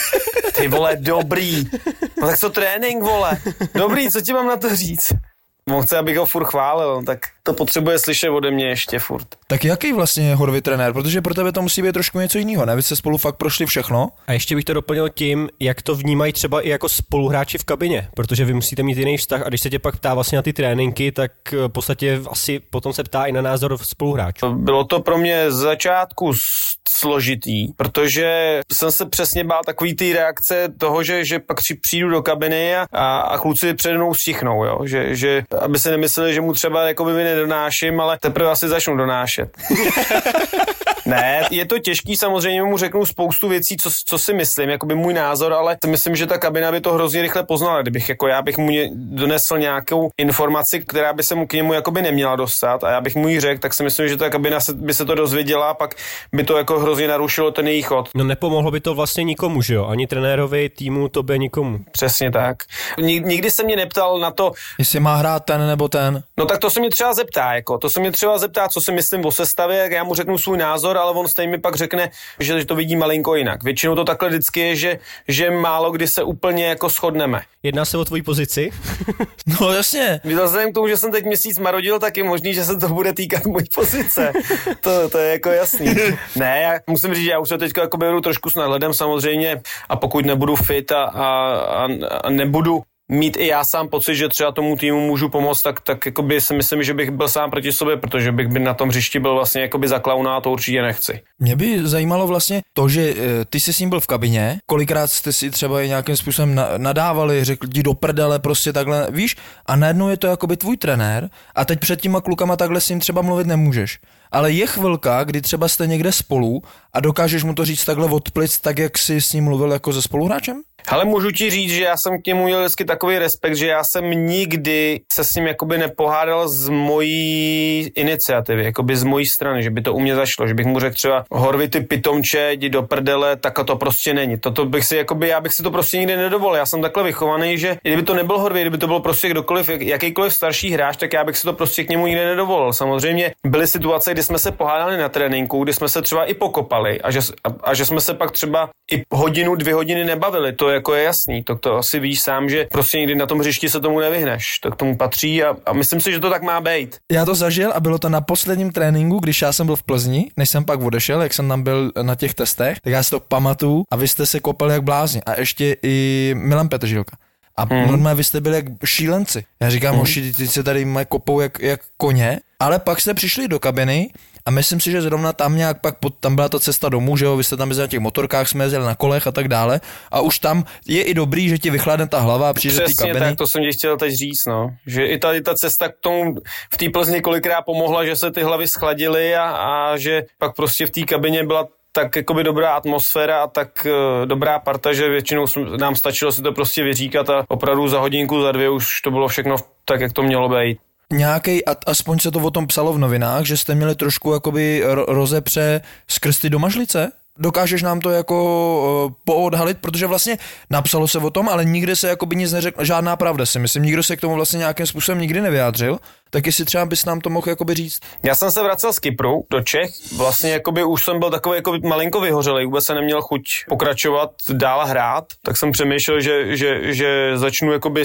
S2: Ty vole, dobrý. No tak co trénink, vole? Dobrý, co ti mám na to říct? On chce, abych ho furt chválil, tak to potřebuje slyšet ode mě ještě furt.
S4: Tak jaký vlastně je Horvy trenér? Protože pro tebe to musí být trošku něco jiného, ne? Vy jste spolu fakt prošli všechno.
S6: A ještě bych to doplnil tím, jak to vnímají třeba i jako spoluhráči v kabině, protože vy musíte mít jiný vztah a když se tě pak ptá vlastně na ty tréninky, tak eh, v podstatě asi potom se ptá i na názor spoluhráčů.
S2: Bylo to pro mě z začátku s- složitý, protože jsem se přesně bál takový ty reakce toho, že, že pak při, přijdu do kabiny a, a, a kluci přede mnou stichnou, jo? Že, že, aby si nemysleli, že mu třeba jako by nedonáším, ale teprve asi začnu donášet. Ne, je to těžký, samozřejmě mu řeknu spoustu věcí, co, co si myslím, jako by můj názor, ale myslím, že ta kabina by to hrozně rychle poznala, kdybych jako já bych mu donesl nějakou informaci, která by se mu k němu jako by neměla dostat a já bych mu ji řekl, tak si myslím, že ta kabina se, by se to dozvěděla a pak by to jako hrozně narušilo ten jejich chod.
S6: No nepomohlo by to vlastně nikomu, že jo? Ani trenérovi, týmu, tobě, nikomu.
S2: Přesně tak. Nik- Nikdy se mě neptal na to,
S4: Jestli má hrát ten nebo ten.
S2: No tak to se mě třeba zeptá, jako, to se mě třeba zeptá, co si myslím o sestavě, jak já mu řeknu svůj názor, ale on stejně mi pak řekne, že, že to vidí malinko jinak. Většinou to takhle vždycky je, že, že málo kdy se úplně jako shodneme.
S6: Jedná se o tvoji pozici.
S4: No jasně.
S2: Vzhledem k tomu, že jsem teď měsíc marodil, tak je možný, že se to bude týkat mojí pozice. To, to je jako jasný. Ne, já musím říct, že já už se teď jako beru trošku s nadhledem samozřejmě a pokud nebudu fit a, a, a, a nebudu mít i já sám pocit, že třeba tomu týmu můžu pomoct, tak, tak jakoby si myslím, že bych byl sám proti sobě, protože bych by na tom hřišti byl vlastně jakoby za klauna a to určitě nechci.
S4: Mě by zajímalo vlastně to, že eh, ty jsi s ním byl v kabině, kolikrát jste si třeba nějakým způsobem na- nadávali, řekl jdi do prdele, prostě takhle, víš, a najednou je to jakoby tvůj trenér a teď před těma klukama takhle s ním třeba mluvit nemůžeš. Ale je chvilka, kdy třeba jste někde spolu a dokážeš mu to říct takhle od plic, tak jak jsi s ním mluvil jako se spoluhráčem?
S2: Ale můžu ti říct, že já jsem k němu měl vždycky takový respekt, že já jsem nikdy se s ním jakoby nepohádal z mojí iniciativy, jakoby z mojí strany, že by to u mě zašlo, že bych mu řekl třeba Horvy ty pitomče, jdi do prdele, tak to prostě není. Toto bych si, jakoby, já bych si to prostě nikdy nedovolil. Já jsem takhle vychovaný, že kdyby to nebyl Horvy, kdyby to byl prostě kdokoliv, jakýkoliv starší hráč, tak já bych si to prostě k němu nikdy nedovolil. Samozřejmě byly situace, kdy jsme se pohádali na tréninku, kdy jsme se třeba i pokopali a že, a, a že jsme se pak třeba i hodinu, dvě hodiny nebavili. To jako je jasný, to, to asi víš sám, že prostě nikdy na tom hřišti se tomu nevyhneš. To k tomu patří a, a myslím si, že to tak má být.
S4: Já to zažil a bylo to na posledním tréninku, když já jsem byl v Plzni, než jsem pak odešel, jak jsem tam byl na těch testech, tak já si to pamatuju a vy jste se kopali jak blázni. A ještě i Milan Petržilka. A hmm. normálně vy jste byli jak šílenci. Já říkám, hmm. hoši, ty se tady mají kopou jak, jak koně, ale pak jste přišli do kabiny a myslím si, že zrovna tam nějak pak, pod, tam byla ta cesta domů, že jo, vy jste tam na těch motorkách, jsme jezdili na kolech a tak dále. A už tam je i dobrý, že ti vychladne ta hlava a přijde do té kabiny.
S2: tak, to jsem ti chtěl teď říct, no. Že i ta, i ta cesta k tomu v té Plzni kolikrát pomohla, že se ty hlavy schladily a, a že pak prostě v té kabině byla tak jakoby dobrá atmosféra a tak uh, dobrá parta, že většinou nám stačilo si to prostě vyříkat a opravdu za hodinku, za dvě už to bylo všechno tak, jak to mělo být
S4: nějaký, aspoň se to o tom psalo v novinách, že jste měli trošku jakoby rozepře skrz ty domažlice? Dokážeš nám to jako uh, poodhalit, protože vlastně napsalo se o tom, ale nikdy se jako by nic neřekl, žádná pravda si myslím, nikdo se k tomu vlastně nějakým způsobem nikdy nevyjádřil, tak jestli třeba bys nám to mohl jakoby říct.
S2: Já jsem se vracel z Kypru do Čech, vlastně jakoby už jsem byl takový jako malinko vyhořelý, vůbec se neměl chuť pokračovat dál hrát, tak jsem přemýšlel, že, že, že začnu jakoby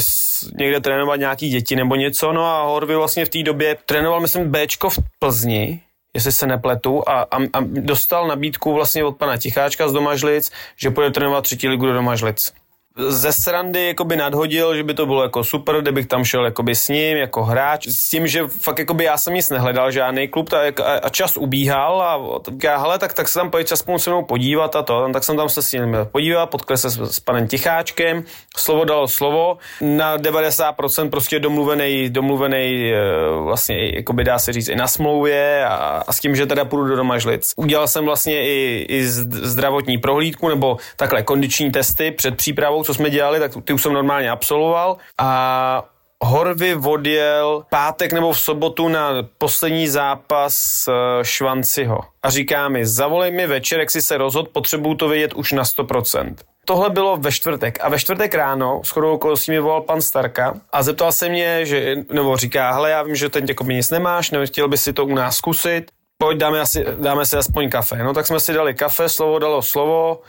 S2: někde trénovat nějaký děti nebo něco, no a Horvy vlastně v té době trénoval, myslím, Bčko v Plzni, jestli se nepletu, a, a, a dostal nabídku vlastně od pana Ticháčka z Domažlic, že půjde trénovat třetí ligu do Domažlic ze srandy jakoby nadhodil, že by to bylo jako super, kdybych tam šel jakoby s ním jako hráč, s tím, že fakt jakoby já jsem nic nehledal, žádný klub tak, a, a, čas ubíhal a říká, hele, tak, tak se tam pojď aspoň se mnou podívat a to, tak jsem tam se s ním podívat, potkal se s, s panem Ticháčkem, slovo dalo slovo, na 90% prostě domluvený, domluvený e, vlastně, jakoby dá se říct, i na smlouvě a, a s tím, že teda půjdu do Domažlic. Udělal jsem vlastně i, i zdravotní prohlídku nebo takhle kondiční testy před přípravou co jsme dělali, tak ty už jsem normálně absolvoval a Horvy odjel pátek nebo v sobotu na poslední zápas uh, Švanciho. A říká mi, zavolej mi večer, jak si se rozhod, potřebuju to vědět už na 100%. Tohle bylo ve čtvrtek a ve čtvrtek ráno s chodou okolností mi volal pan Starka a zeptal se mě, že, nebo říká, hele, já vím, že teď jako nic nemáš, chtěl by si to u nás zkusit, pojď dáme, asi, dáme si aspoň kafe. No tak jsme si dali kafe, slovo dalo slovo,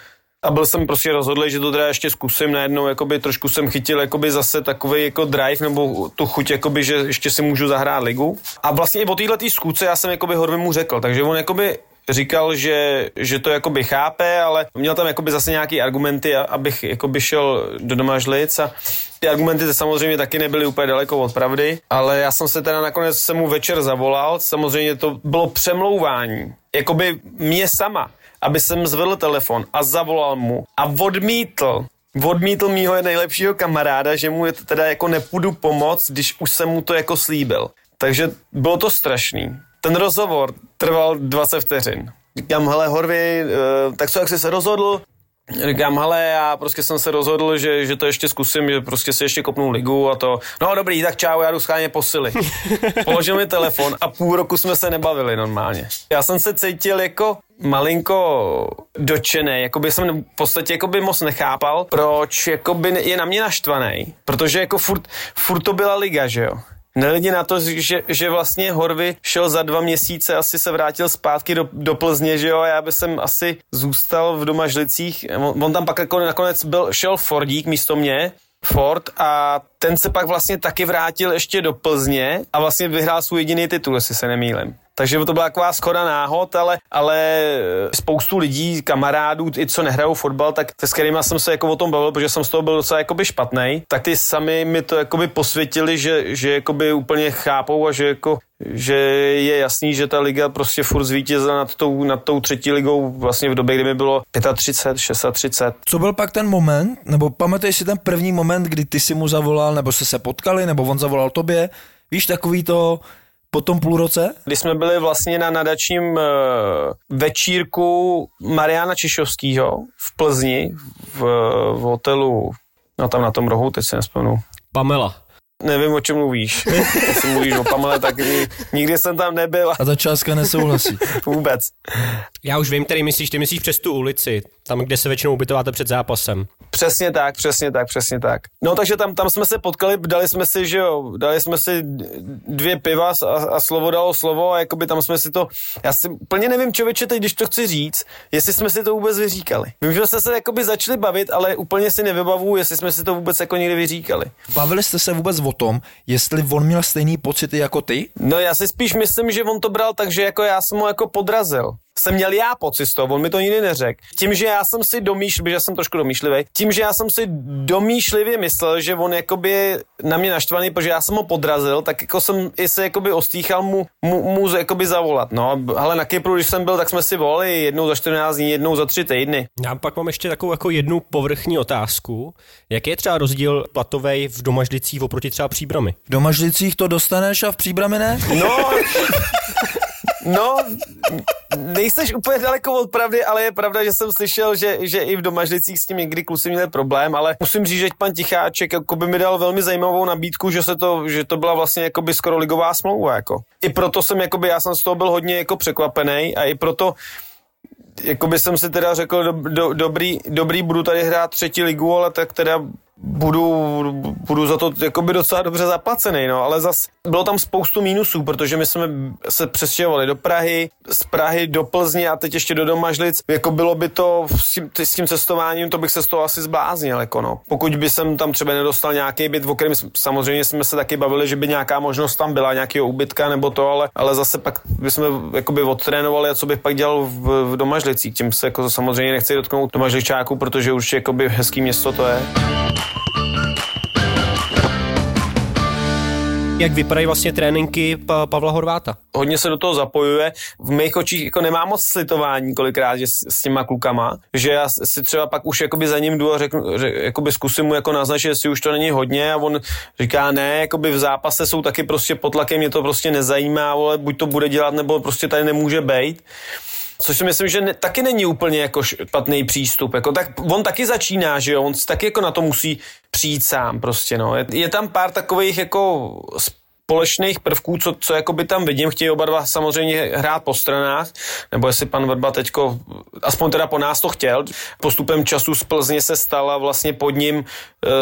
S2: a byl jsem prostě rozhodlý, že to teda ještě zkusím. Najednou, jakoby trošku jsem chytil jakoby zase takový jako drive nebo tu chuť, jakoby, že ještě si můžu zahrát ligu. A vlastně i po této tý zkouce já jsem jakoby Horvy mu řekl, takže on jakoby říkal, že, že to jakoby chápe, ale měl tam jakoby zase nějaký argumenty, abych jakoby šel do doma žlic. A ty argumenty samozřejmě taky nebyly úplně daleko od pravdy, ale já jsem se teda nakonec se mu večer zavolal, samozřejmě to bylo přemlouvání, jakoby mě sama aby jsem zvedl telefon a zavolal mu a odmítl odmítl mýho nejlepšího kamaráda, že mu je teda jako nepůjdu pomoct, když už jsem mu to jako slíbil. Takže bylo to strašný. Ten rozhovor trval 20 vteřin. Říkám, hele Horvy, eh, tak co, jak jsi se rozhodl? Říkám, hele, já prostě jsem se rozhodl, že, že to ještě zkusím, že prostě si ještě kopnu ligu a to. No dobrý, tak čau, já jdu scháně posily. Položil mi telefon a půl roku jsme se nebavili normálně. Já jsem se cítil jako malinko dočený, jako by jsem v podstatě jako by moc nechápal, proč jako by je na mě naštvaný, protože jako furt, furt to byla liga, že jo. Nehledě na to, že, že vlastně Horvy šel za dva měsíce, asi se vrátil zpátky do, do Plzně, že jo, já bych jsem asi zůstal v Domažlicích. On, on tam pak jako nakonec byl, šel Fordík místo mě, Ford a ten se pak vlastně taky vrátil ještě do Plzně a vlastně vyhrál svůj jediný titul, jestli se nemýlím. Takže to byla taková schoda náhod, ale, ale spoustu lidí, kamarádů, i co nehrajou fotbal, tak s kterými jsem se jako o tom bavil, protože jsem z toho byl docela jakoby špatný, tak ty sami mi to jakoby posvětili, že, že jakoby úplně chápou a že jako že je jasný, že ta liga prostě furt zvítězila nad tou, nad tou třetí ligou vlastně v době, kdy mi bylo 35, 36.
S4: Co byl pak ten moment, nebo pamatuješ si ten první moment, kdy ty si mu zavolal, nebo se se potkali, nebo on zavolal tobě, víš, takový to, po tom půl roce?
S2: Kdy jsme byli vlastně na nadačním uh, večírku Mariana Češovského v Plzni, v, v hotelu, no tam na tom rohu, teď se nespomenu.
S6: Pamela.
S2: Nevím, o čem mluvíš. Jestli mluvíš o Pamele, tak ni- nikdy jsem tam nebyl a
S4: ta částka nesouhlasí.
S2: vůbec.
S6: Já už vím, který myslíš, ty myslíš přes tu ulici, tam, kde se většinou ubytováte před zápasem.
S2: Přesně tak, přesně tak, přesně tak. No takže tam, tam jsme se potkali, dali jsme si, že jo, dali jsme si dvě piva a, a slovo dalo slovo a jakoby tam jsme si to, já si úplně nevím, člověče, teď když to chci říct, jestli jsme si to vůbec vyříkali. Vím, že jsme se jakoby začali bavit, ale úplně si nevybavuju, jestli jsme si to vůbec jako někdy vyříkali.
S4: Bavili jste se vůbec o tom, jestli on měl stejný pocity jako ty?
S2: No já si spíš myslím, že on to bral tak, že jako já jsem ho jako podrazil. Jsem měl já pocit z toho, on mi to nikdy neřekl. Tím, že já jsem si domýšlivý, že jsem trošku domýšlivý, tím, že já jsem si domýšlivě myslel, že on jakoby na mě naštvaný, protože já jsem ho podrazil, tak jako jsem i se jakoby ostýchal mu, mu, mu jakoby zavolat. No, ale na Kypru, když jsem byl, tak jsme si volali jednou za 14 dní, jednou za tři týdny.
S6: Já pak mám ještě takovou jako jednu povrchní otázku. Jaký je třeba rozdíl platovej v domažlicích oproti třeba příbrami?
S4: V domažlicích to dostaneš a v příbrami ne?
S2: No, no, nejseš úplně daleko od pravdy, ale je pravda, že jsem slyšel, že, že i v domažlicích s tím někdy kluci měli problém, ale musím říct, že pan Ticháček jako by mi dal velmi zajímavou nabídku, že, se to, že to byla vlastně jakoby skoro ligová smlouva. Jako. I proto jsem, jakoby, já jsem z toho byl hodně jako překvapený a i proto jakoby jsem si teda řekl, do, do, dobrý, dobrý, budu tady hrát třetí ligu, ale tak teda budu, budu za to jakoby docela dobře zaplacený, no, ale zas bylo tam spoustu mínusů, protože my jsme se přestěhovali do Prahy, z Prahy do Plzně a teď ještě do Domažlic, jako bylo by to s tím, s tím cestováním, to bych se z toho asi zbláznil, jako no. Pokud by jsem tam třeba nedostal nějaký byt, o kterém samozřejmě jsme se taky bavili, že by nějaká možnost tam byla, nějakého ubytka nebo to, ale, ale zase pak bychom jakoby odtrénovali a co bych pak dělal v, v Domažlicích, tím se jako samozřejmě nechci dotknout Domažličáku, protože už jakoby hezký město to je.
S6: Jak vypadají vlastně tréninky pa- Pavla Horváta?
S2: hodně se do toho zapojuje. V mých očích jako nemá moc slitování kolikrát že s, s těma klukama, že já si třeba pak už jakoby za ním jdu a řeknu, že, jakoby zkusím mu jako naznačit, jestli už to není hodně a on říká ne, jakoby v zápase jsou taky prostě pod tlakem, mě to prostě nezajímá, ale buď to bude dělat, nebo prostě tady nemůže být. Což si myslím, že ne, taky není úplně jako špatný přístup. Jako, tak on taky začíná, že jo, on taky jako na to musí přijít sám prostě, no. Je, je tam pár takových jako společných prvků, co, co jakoby tam vidím, chtějí oba dva samozřejmě hrát po stranách, nebo jestli pan Vrba teďko, aspoň teda po nás to chtěl, postupem času z Plzně se stala vlastně pod ním uh,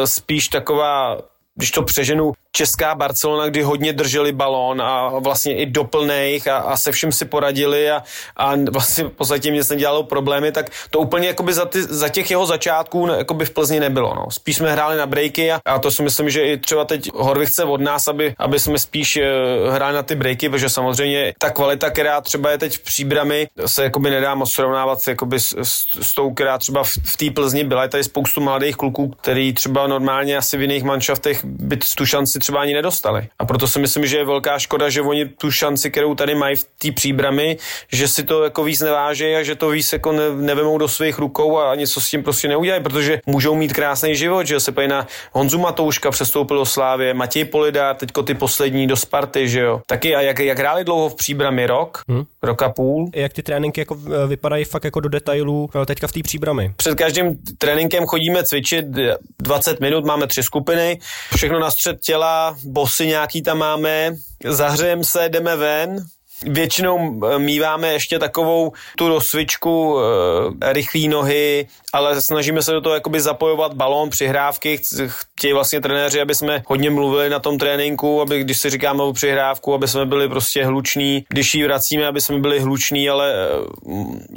S2: spíš taková když to přeženu, česká Barcelona, kdy hodně drželi balón a vlastně i doplnejch a, a se vším si poradili a, a vlastně v podstatě mě se nedělalo problémy, tak to úplně za, ty, za těch jeho začátků v Plzni nebylo. No. Spíš jsme hráli na breaky a, a to si myslím, že i třeba teď Horvich chce od nás, aby, aby jsme spíš uh, hráli na ty breaky, protože samozřejmě ta kvalita, která třeba je teď v příbrami, se jakoby nedá moc srovnávat jakoby s, s, s tou, která třeba v, v té Plzni byla. Je tady spoustu mladých kluků, který třeba normálně asi v jiných manšaftech by tu šanci třeba ani nedostali. A proto si myslím, že je velká škoda, že oni tu šanci, kterou tady mají v té příbrami, že si to jako víc nevážejí a že to víc jako ne, nevemou do svých rukou a něco s tím prostě neudělají, protože můžou mít krásný život, že se na Honzu Matouška přestoupil do Slávě, Matěj Polidár, teďko ty poslední do Sparty, že jo. Taky a jak, jak hráli dlouho v příbrami rok, hmm. rok a půl.
S6: Jak ty tréninky jako eh, vypadají fakt jako do detailů eh, teďka v té příbrami?
S2: Před každým tréninkem chodíme cvičit 20 minut, máme tři skupiny, všechno na střed těla, bosy nějaký tam máme, zahřejeme se, jdeme ven, Většinou míváme ještě takovou tu rozcvičku, e, rychlé nohy, ale snažíme se do toho jakoby zapojovat balón, přihrávky. Chtějí vlastně trenéři, aby jsme hodně mluvili na tom tréninku, aby když si říkáme o přihrávku, aby jsme byli prostě hluční. Když ji vracíme, aby jsme byli hluční, ale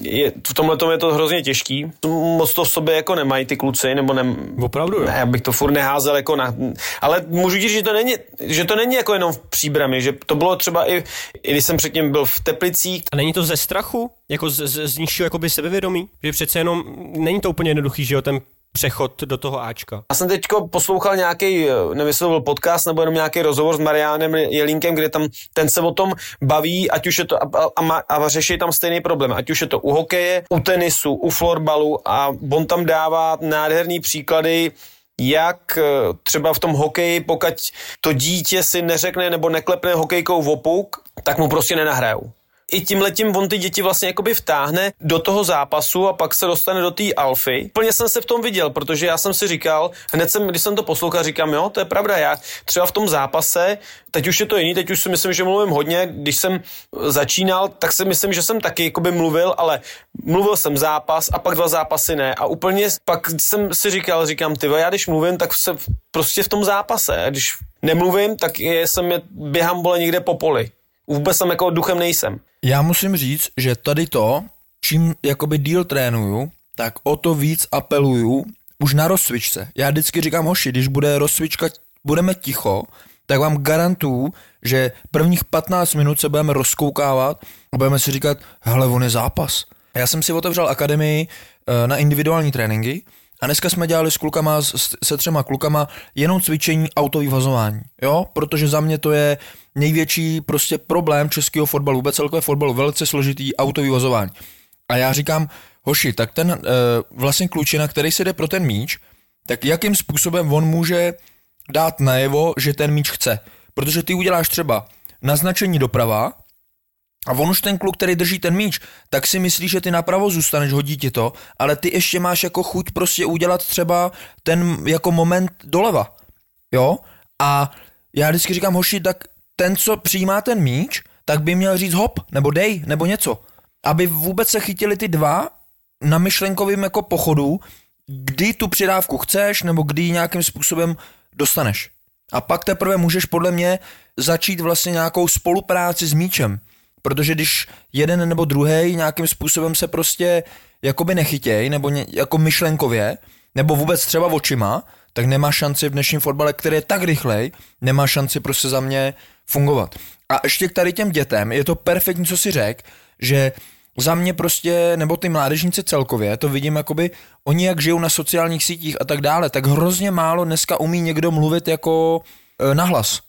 S2: je, v tomhle tom je to hrozně těžký. Moc to v sobě jako nemají ty kluci, nebo ne,
S6: Opravdu, jo?
S2: ne, abych to furt neházel jako na, ale můžu říct, že to není, že to není jako jenom v příbrami, že to bylo třeba i, i když jsem předtím byl v Teplicích.
S6: A není to ze strachu? Jako z, z, z nižšího jakoby sebevědomí? Že přece jenom není to úplně jednoduchý, že jo, ten přechod do toho Ačka.
S2: Já jsem teď poslouchal nějaký, nevím, jestli to byl podcast nebo jenom nějaký rozhovor s Mariánem Jelínkem, kde tam ten se o tom baví, ať už je to a, a, a řeší tam stejný problém, ať už je to u hokeje, u tenisu, u florbalu a on tam dává nádherný příklady jak eh, třeba v tom hokeji, pokud to dítě si neřekne nebo neklepne hokejkou v opuk, tak mu prostě nenahrajou i tím letím on ty děti vlastně jakoby vtáhne do toho zápasu a pak se dostane do té alfy. Plně jsem se v tom viděl, protože já jsem si říkal, hned jsem, když jsem to poslouchal, říkám, jo, to je pravda, já třeba v tom zápase, teď už je to jiný, teď už si myslím, že mluvím hodně, když jsem začínal, tak si myslím, že jsem taky jakoby mluvil, ale mluvil jsem zápas a pak dva zápasy ne a úplně pak jsem si říkal, říkám, ty já když mluvím, tak se prostě v tom zápase, když nemluvím, tak jsem je, běhám bole někde po poli. Vůbec tam jako duchem nejsem.
S4: Já musím říct, že tady to, čím jakoby díl trénuju, tak o to víc apeluju už na rozcvičce. Já vždycky říkám, hoši, když bude rozcvička, budeme ticho, tak vám garantuju, že prvních 15 minut se budeme rozkoukávat a budeme si říkat, hele, on je zápas. Já jsem si otevřel akademii eh, na individuální tréninky a dneska jsme dělali s klukama, se třema klukama, jenom cvičení autový vazování, jo, protože za mě to je největší prostě problém českého fotbalu, vůbec celkové fotbalu, velice složitý autový vazování. A já říkám, hoši, tak ten e, vlastně klučina, který se jde pro ten míč, tak jakým způsobem on může dát najevo, že ten míč chce. Protože ty uděláš třeba naznačení doprava, a on už ten kluk, který drží ten míč, tak si myslí, že ty napravo zůstaneš, hodí ti to, ale ty ještě máš jako chuť prostě udělat třeba ten jako moment doleva. Jo? A já vždycky říkám, hoši, tak ten, co přijímá ten míč, tak by měl říct hop, nebo dej, nebo něco. Aby vůbec se chytili ty dva na myšlenkovém jako pochodu, kdy tu přidávku chceš, nebo kdy ji nějakým způsobem dostaneš. A pak teprve můžeš podle mě začít vlastně nějakou spolupráci s míčem. Protože když jeden nebo druhý nějakým způsobem se prostě jakoby nechytěj, nebo ně, jako myšlenkově, nebo vůbec třeba očima, tak nemá šanci v dnešním fotbale, který je tak rychlej, nemá šanci prostě za mě fungovat. A ještě k tady těm dětem, je to perfektní, co si řek, že za mě prostě, nebo ty mládežníci celkově, to vidím jakoby, oni jak žijou na sociálních sítích a tak dále, tak hrozně málo dneska umí někdo mluvit jako e, nahlas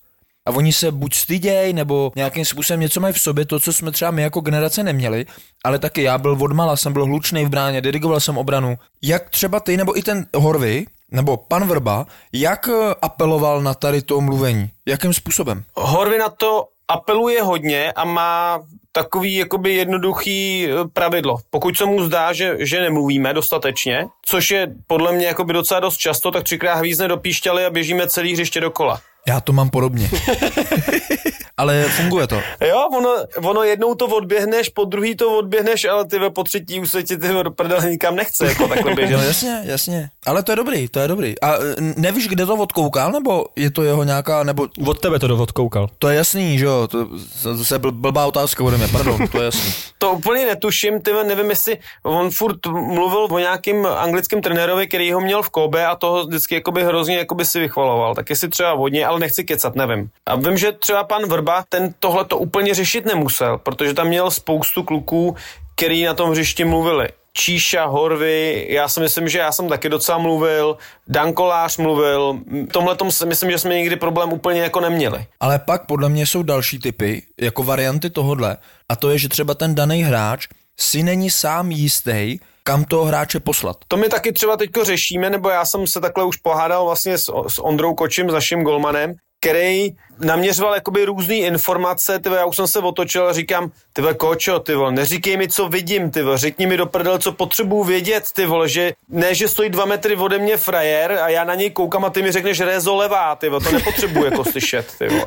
S4: a oni se buď styděj, nebo nějakým způsobem něco mají v sobě, to, co jsme třeba my jako generace neměli, ale taky já byl odmala, jsem byl hlučný v bráně, dirigoval jsem obranu. Jak třeba ty, nebo i ten Horvy, nebo pan Vrba, jak eh, apeloval na tady to mluvení? Jakým způsobem?
S2: Horvy na to apeluje hodně a má takový jakoby jednoduchý eh, pravidlo. Pokud se mu zdá, že, že nemluvíme dostatečně, což je podle mě jakoby docela dost často, tak třikrát hvízne do píšťaly a běžíme celý hřiště dokola.
S4: Já to mám podobně. ale funguje to.
S2: Jo, ono, ono jednou to odběhneš, po druhý to odběhneš, ale ty po třetí už se ti ty do prdele nikam nechce, jako takhle běžet.
S4: no jasně, jasně. Ale to je dobrý, to je dobrý. A nevíš, kde to odkoukal, nebo je to jeho nějaká, nebo...
S6: Od tebe to odkoukal.
S4: To je jasný, že jo, to, to se bl, blbá otázka ode mě, pardon, to je jasný.
S2: to úplně netuším, ty nevím, jestli on furt mluvil o nějakým anglickém trenérovi, který ho měl v Kobe a toho vždycky jakoby hrozně jakoby si vychvaloval. Tak jestli třeba hodně, ale nechci kecat, nevím. A vím, že třeba pan Vrba, ten tohle to úplně řešit nemusel, protože tam měl spoustu kluků, který na tom hřišti mluvili. Číša, Horvy, já si myslím, že já jsem taky docela mluvil, Dankolář mluvil, tomhle tom si myslím, že jsme nikdy problém úplně jako neměli.
S4: Ale pak podle mě jsou další typy, jako varianty tohodle, a to je, že třeba ten daný hráč si není sám jistý, kam toho hráče poslat.
S2: To my taky třeba teďko řešíme, nebo já jsem se takhle už pohádal vlastně s, s Ondrou Kočím, s naším golmanem, který naměřoval jakoby různé informace, ty já už jsem se otočil a říkám, ty kočo, ty vole, neříkej mi, co vidím, ty vole, řekni mi do prdel, co potřebuju vědět, ty vole, že ne, že stojí dva metry ode mě frajer a já na něj koukám a ty mi řekneš rezo levá, ty vole, to nepotřebuji jako slyšet, ty vole.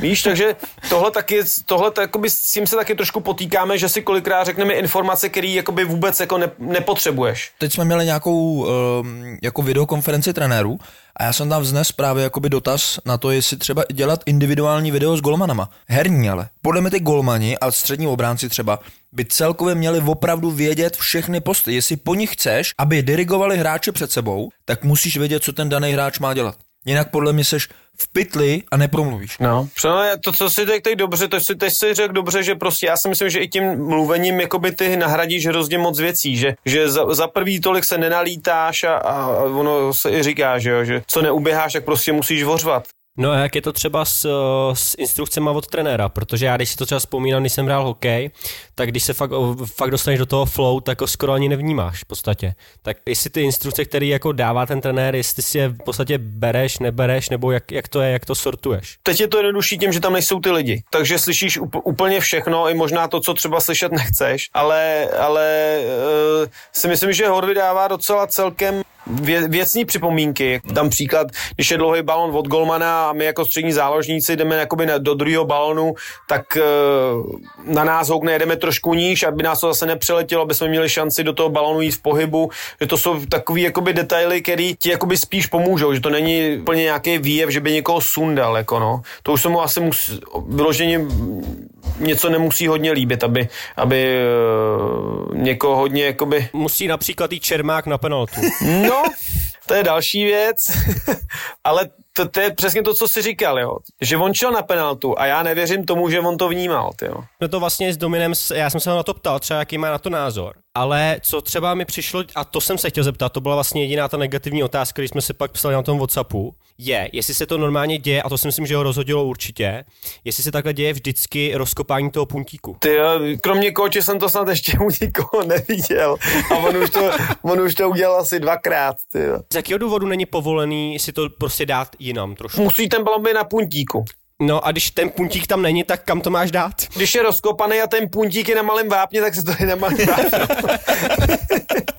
S2: Víš, takže tohle taky, tohle jakoby, s tím se taky trošku potýkáme, že si kolikrát řekneme informace, které jakoby vůbec jako ne, nepotřebuješ.
S4: Teď jsme měli nějakou um, jako videokonferenci trenérů a já jsem tam vznes právě jakoby dotaz na to, jestli třeba dělat individuální video s golmanama. Herní ale. Podle mě ty golmani a střední obránci třeba by celkově měli opravdu vědět všechny posty. Jestli po nich chceš, aby dirigovali hráče před sebou, tak musíš vědět, co ten daný hráč má dělat. Jinak podle mě seš v pytli a nepromluvíš.
S2: No, to, co si teď, teď dobře, to si teď si řekl dobře, že prostě já si myslím, že i tím mluvením jakoby ty nahradíš hrozně moc věcí, že, že za, za prvý tolik se nenalítáš a, a ono se i říká, že, jo, že co neuběháš, tak prostě musíš vořvat
S6: No a jak je to třeba s, s instrukcemi od trenéra, protože já když si to třeba vzpomínám, když jsem hrál hokej, tak když se fakt, fakt dostaneš do toho flow, tak ho skoro ani nevnímáš v podstatě. Tak jestli ty instrukce, které jako dává ten trenér, jestli si je v podstatě bereš, nebereš, nebo jak, jak to je, jak to sortuješ.
S2: Teď je to jednodušší tím, že tam nejsou ty lidi. Takže slyšíš úplně všechno, i možná to, co třeba slyšet nechceš, ale, ale uh, si myslím, že Horvy dává docela celkem vě, věcní připomínky. Dám příklad, když je dlouhý balon od golmana a my jako střední záložníci jdeme jakoby na, do druhého balonu, tak uh, na nás houkne jedeme trošku níž, aby nás to zase nepřeletělo, aby jsme měli šanci do toho balonu jít v pohybu. Že to jsou takové jakoby detaily, které ti jakoby spíš pomůžou, že to není úplně nějaký výjev, že by někoho sundal. Jako no. To už se mu asi mus, vyloženě něco nemusí hodně líbit, aby, aby uh, někoho hodně jakoby...
S6: Musí například i Čermák na penaltu.
S2: No, to je další věc, ale to, to je přesně to, co jsi říkal, jo. Že on šel na penaltu a já nevěřím tomu, že on to vnímal, jo.
S6: No to vlastně s Dominem, já jsem se ho na to ptal, třeba jaký má na to názor. Ale co třeba mi přišlo, a to jsem se chtěl zeptat, to byla vlastně jediná ta negativní otázka, když jsme se pak psali na tom Whatsappu, je, jestli se to normálně děje, a to si myslím, že ho rozhodilo určitě, jestli se takhle děje vždycky rozkopání toho puntíku.
S2: Ty, kromě koče jsem to snad ještě u nikoho neviděl a on už to, on už to udělal asi dvakrát. Ty.
S6: Z jakého důvodu není povolený si to prostě dát jinam trošku?
S2: Musí ten balon být na puntíku.
S6: No a když ten puntík tam není, tak kam to máš dát?
S2: Když je rozkopaný a ten puntík je na malém vápně, tak se to je na malém vápně.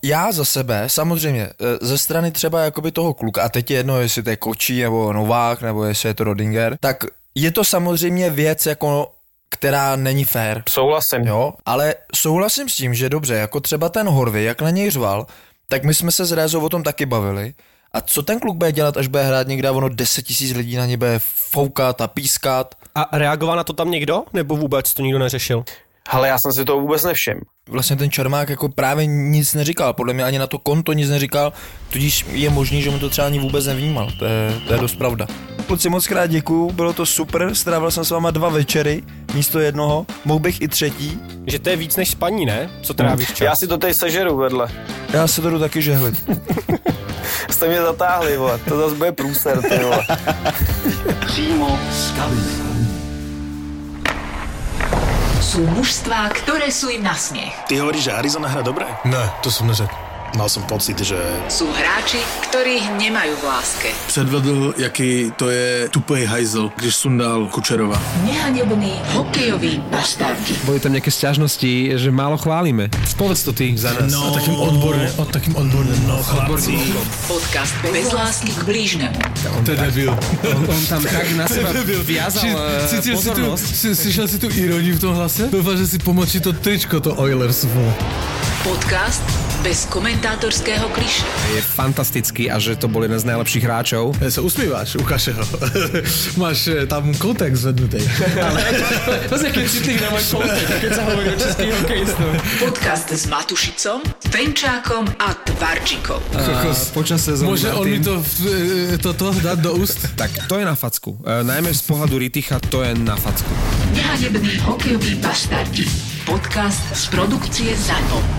S4: Já za sebe, samozřejmě, eh, ze strany třeba jakoby toho kluka, a teď je jedno, jestli to je Kočí, nebo Novák, nebo jestli je to Rodinger, tak je to samozřejmě věc jako která není fair.
S2: Souhlasím.
S4: Jo, ale souhlasím s tím, že dobře, jako třeba ten Horvy, jak na něj řval, tak my jsme se s Rézou o tom taky bavili. A co ten kluk bude dělat, až bude hrát někde ono 10 tisíc lidí na ně bude foukat a pískat?
S6: A reagoval na to tam někdo? Nebo vůbec to nikdo neřešil?
S2: Ale já jsem si to vůbec nevšiml.
S4: Vlastně ten Čermák jako právě nic neříkal, podle mě ani na to konto nic neříkal, tudíž je možný, že mu to třeba ani vůbec nevnímal, to je, to je dost pravda. Kluci moc krát děkuju, bylo to super, strávil jsem s váma dva večery, místo jednoho, mohl bych i třetí.
S6: Že to je víc než spaní, ne? Co trávíš čas?
S2: Já si to tady sežeru vedle.
S4: Já se to jdu taky žehlit.
S2: Jste mě zatáhli, vole. to zase bude průser, ty vole.
S3: Přímo z kabiny.
S1: Sú mužstvá, ktoré sú im na smiech.
S7: Ty hovoríš, že Arizona hra dobre?
S8: Ne, to jsem neřekl.
S7: Mal som pocit, že
S1: Sú hráči, ktorých nemajú v láske.
S8: Předvedl, jaký to je tupej hajzl, když sundal Kučerova.
S1: Nehanební hokejoví bastardi.
S9: Boli tam nejaké sťažnosti, že málo chválime. Povedz to ty za nás.
S8: No, a takým odborným, o takým odborným, no chlapci.
S1: Podcast bez lásky k blížnemu.
S8: To je debil.
S9: On, on tam tak na seba viazal eh,
S8: Cítil si tu, slyšel si tu ironii v tom hlase? Doufám, že si pomočí to tričko, to Oilers, vole.
S1: Podcast bez komentátorského kliše.
S9: Je fantastický a že to bol jeden z najlepších hráčov.
S8: Ja sa usmíváš, ukáže ho. Máš eh, tam kontext zvednutý.
S9: To je aký citlivý na môj kontext, keď sa hovorí o českých hokejistov.
S1: Podcast s Matušicom, Fenčákom a Tvarčikom.
S9: Počas sezóny
S8: Môže on mi to, eh, toto dať do úst?
S9: Tak to je na facku. E, najmä z pohľadu Riticha to je na facku.
S1: Nehanební hokejoví bastardi. Podcast z produkcie ZAPO.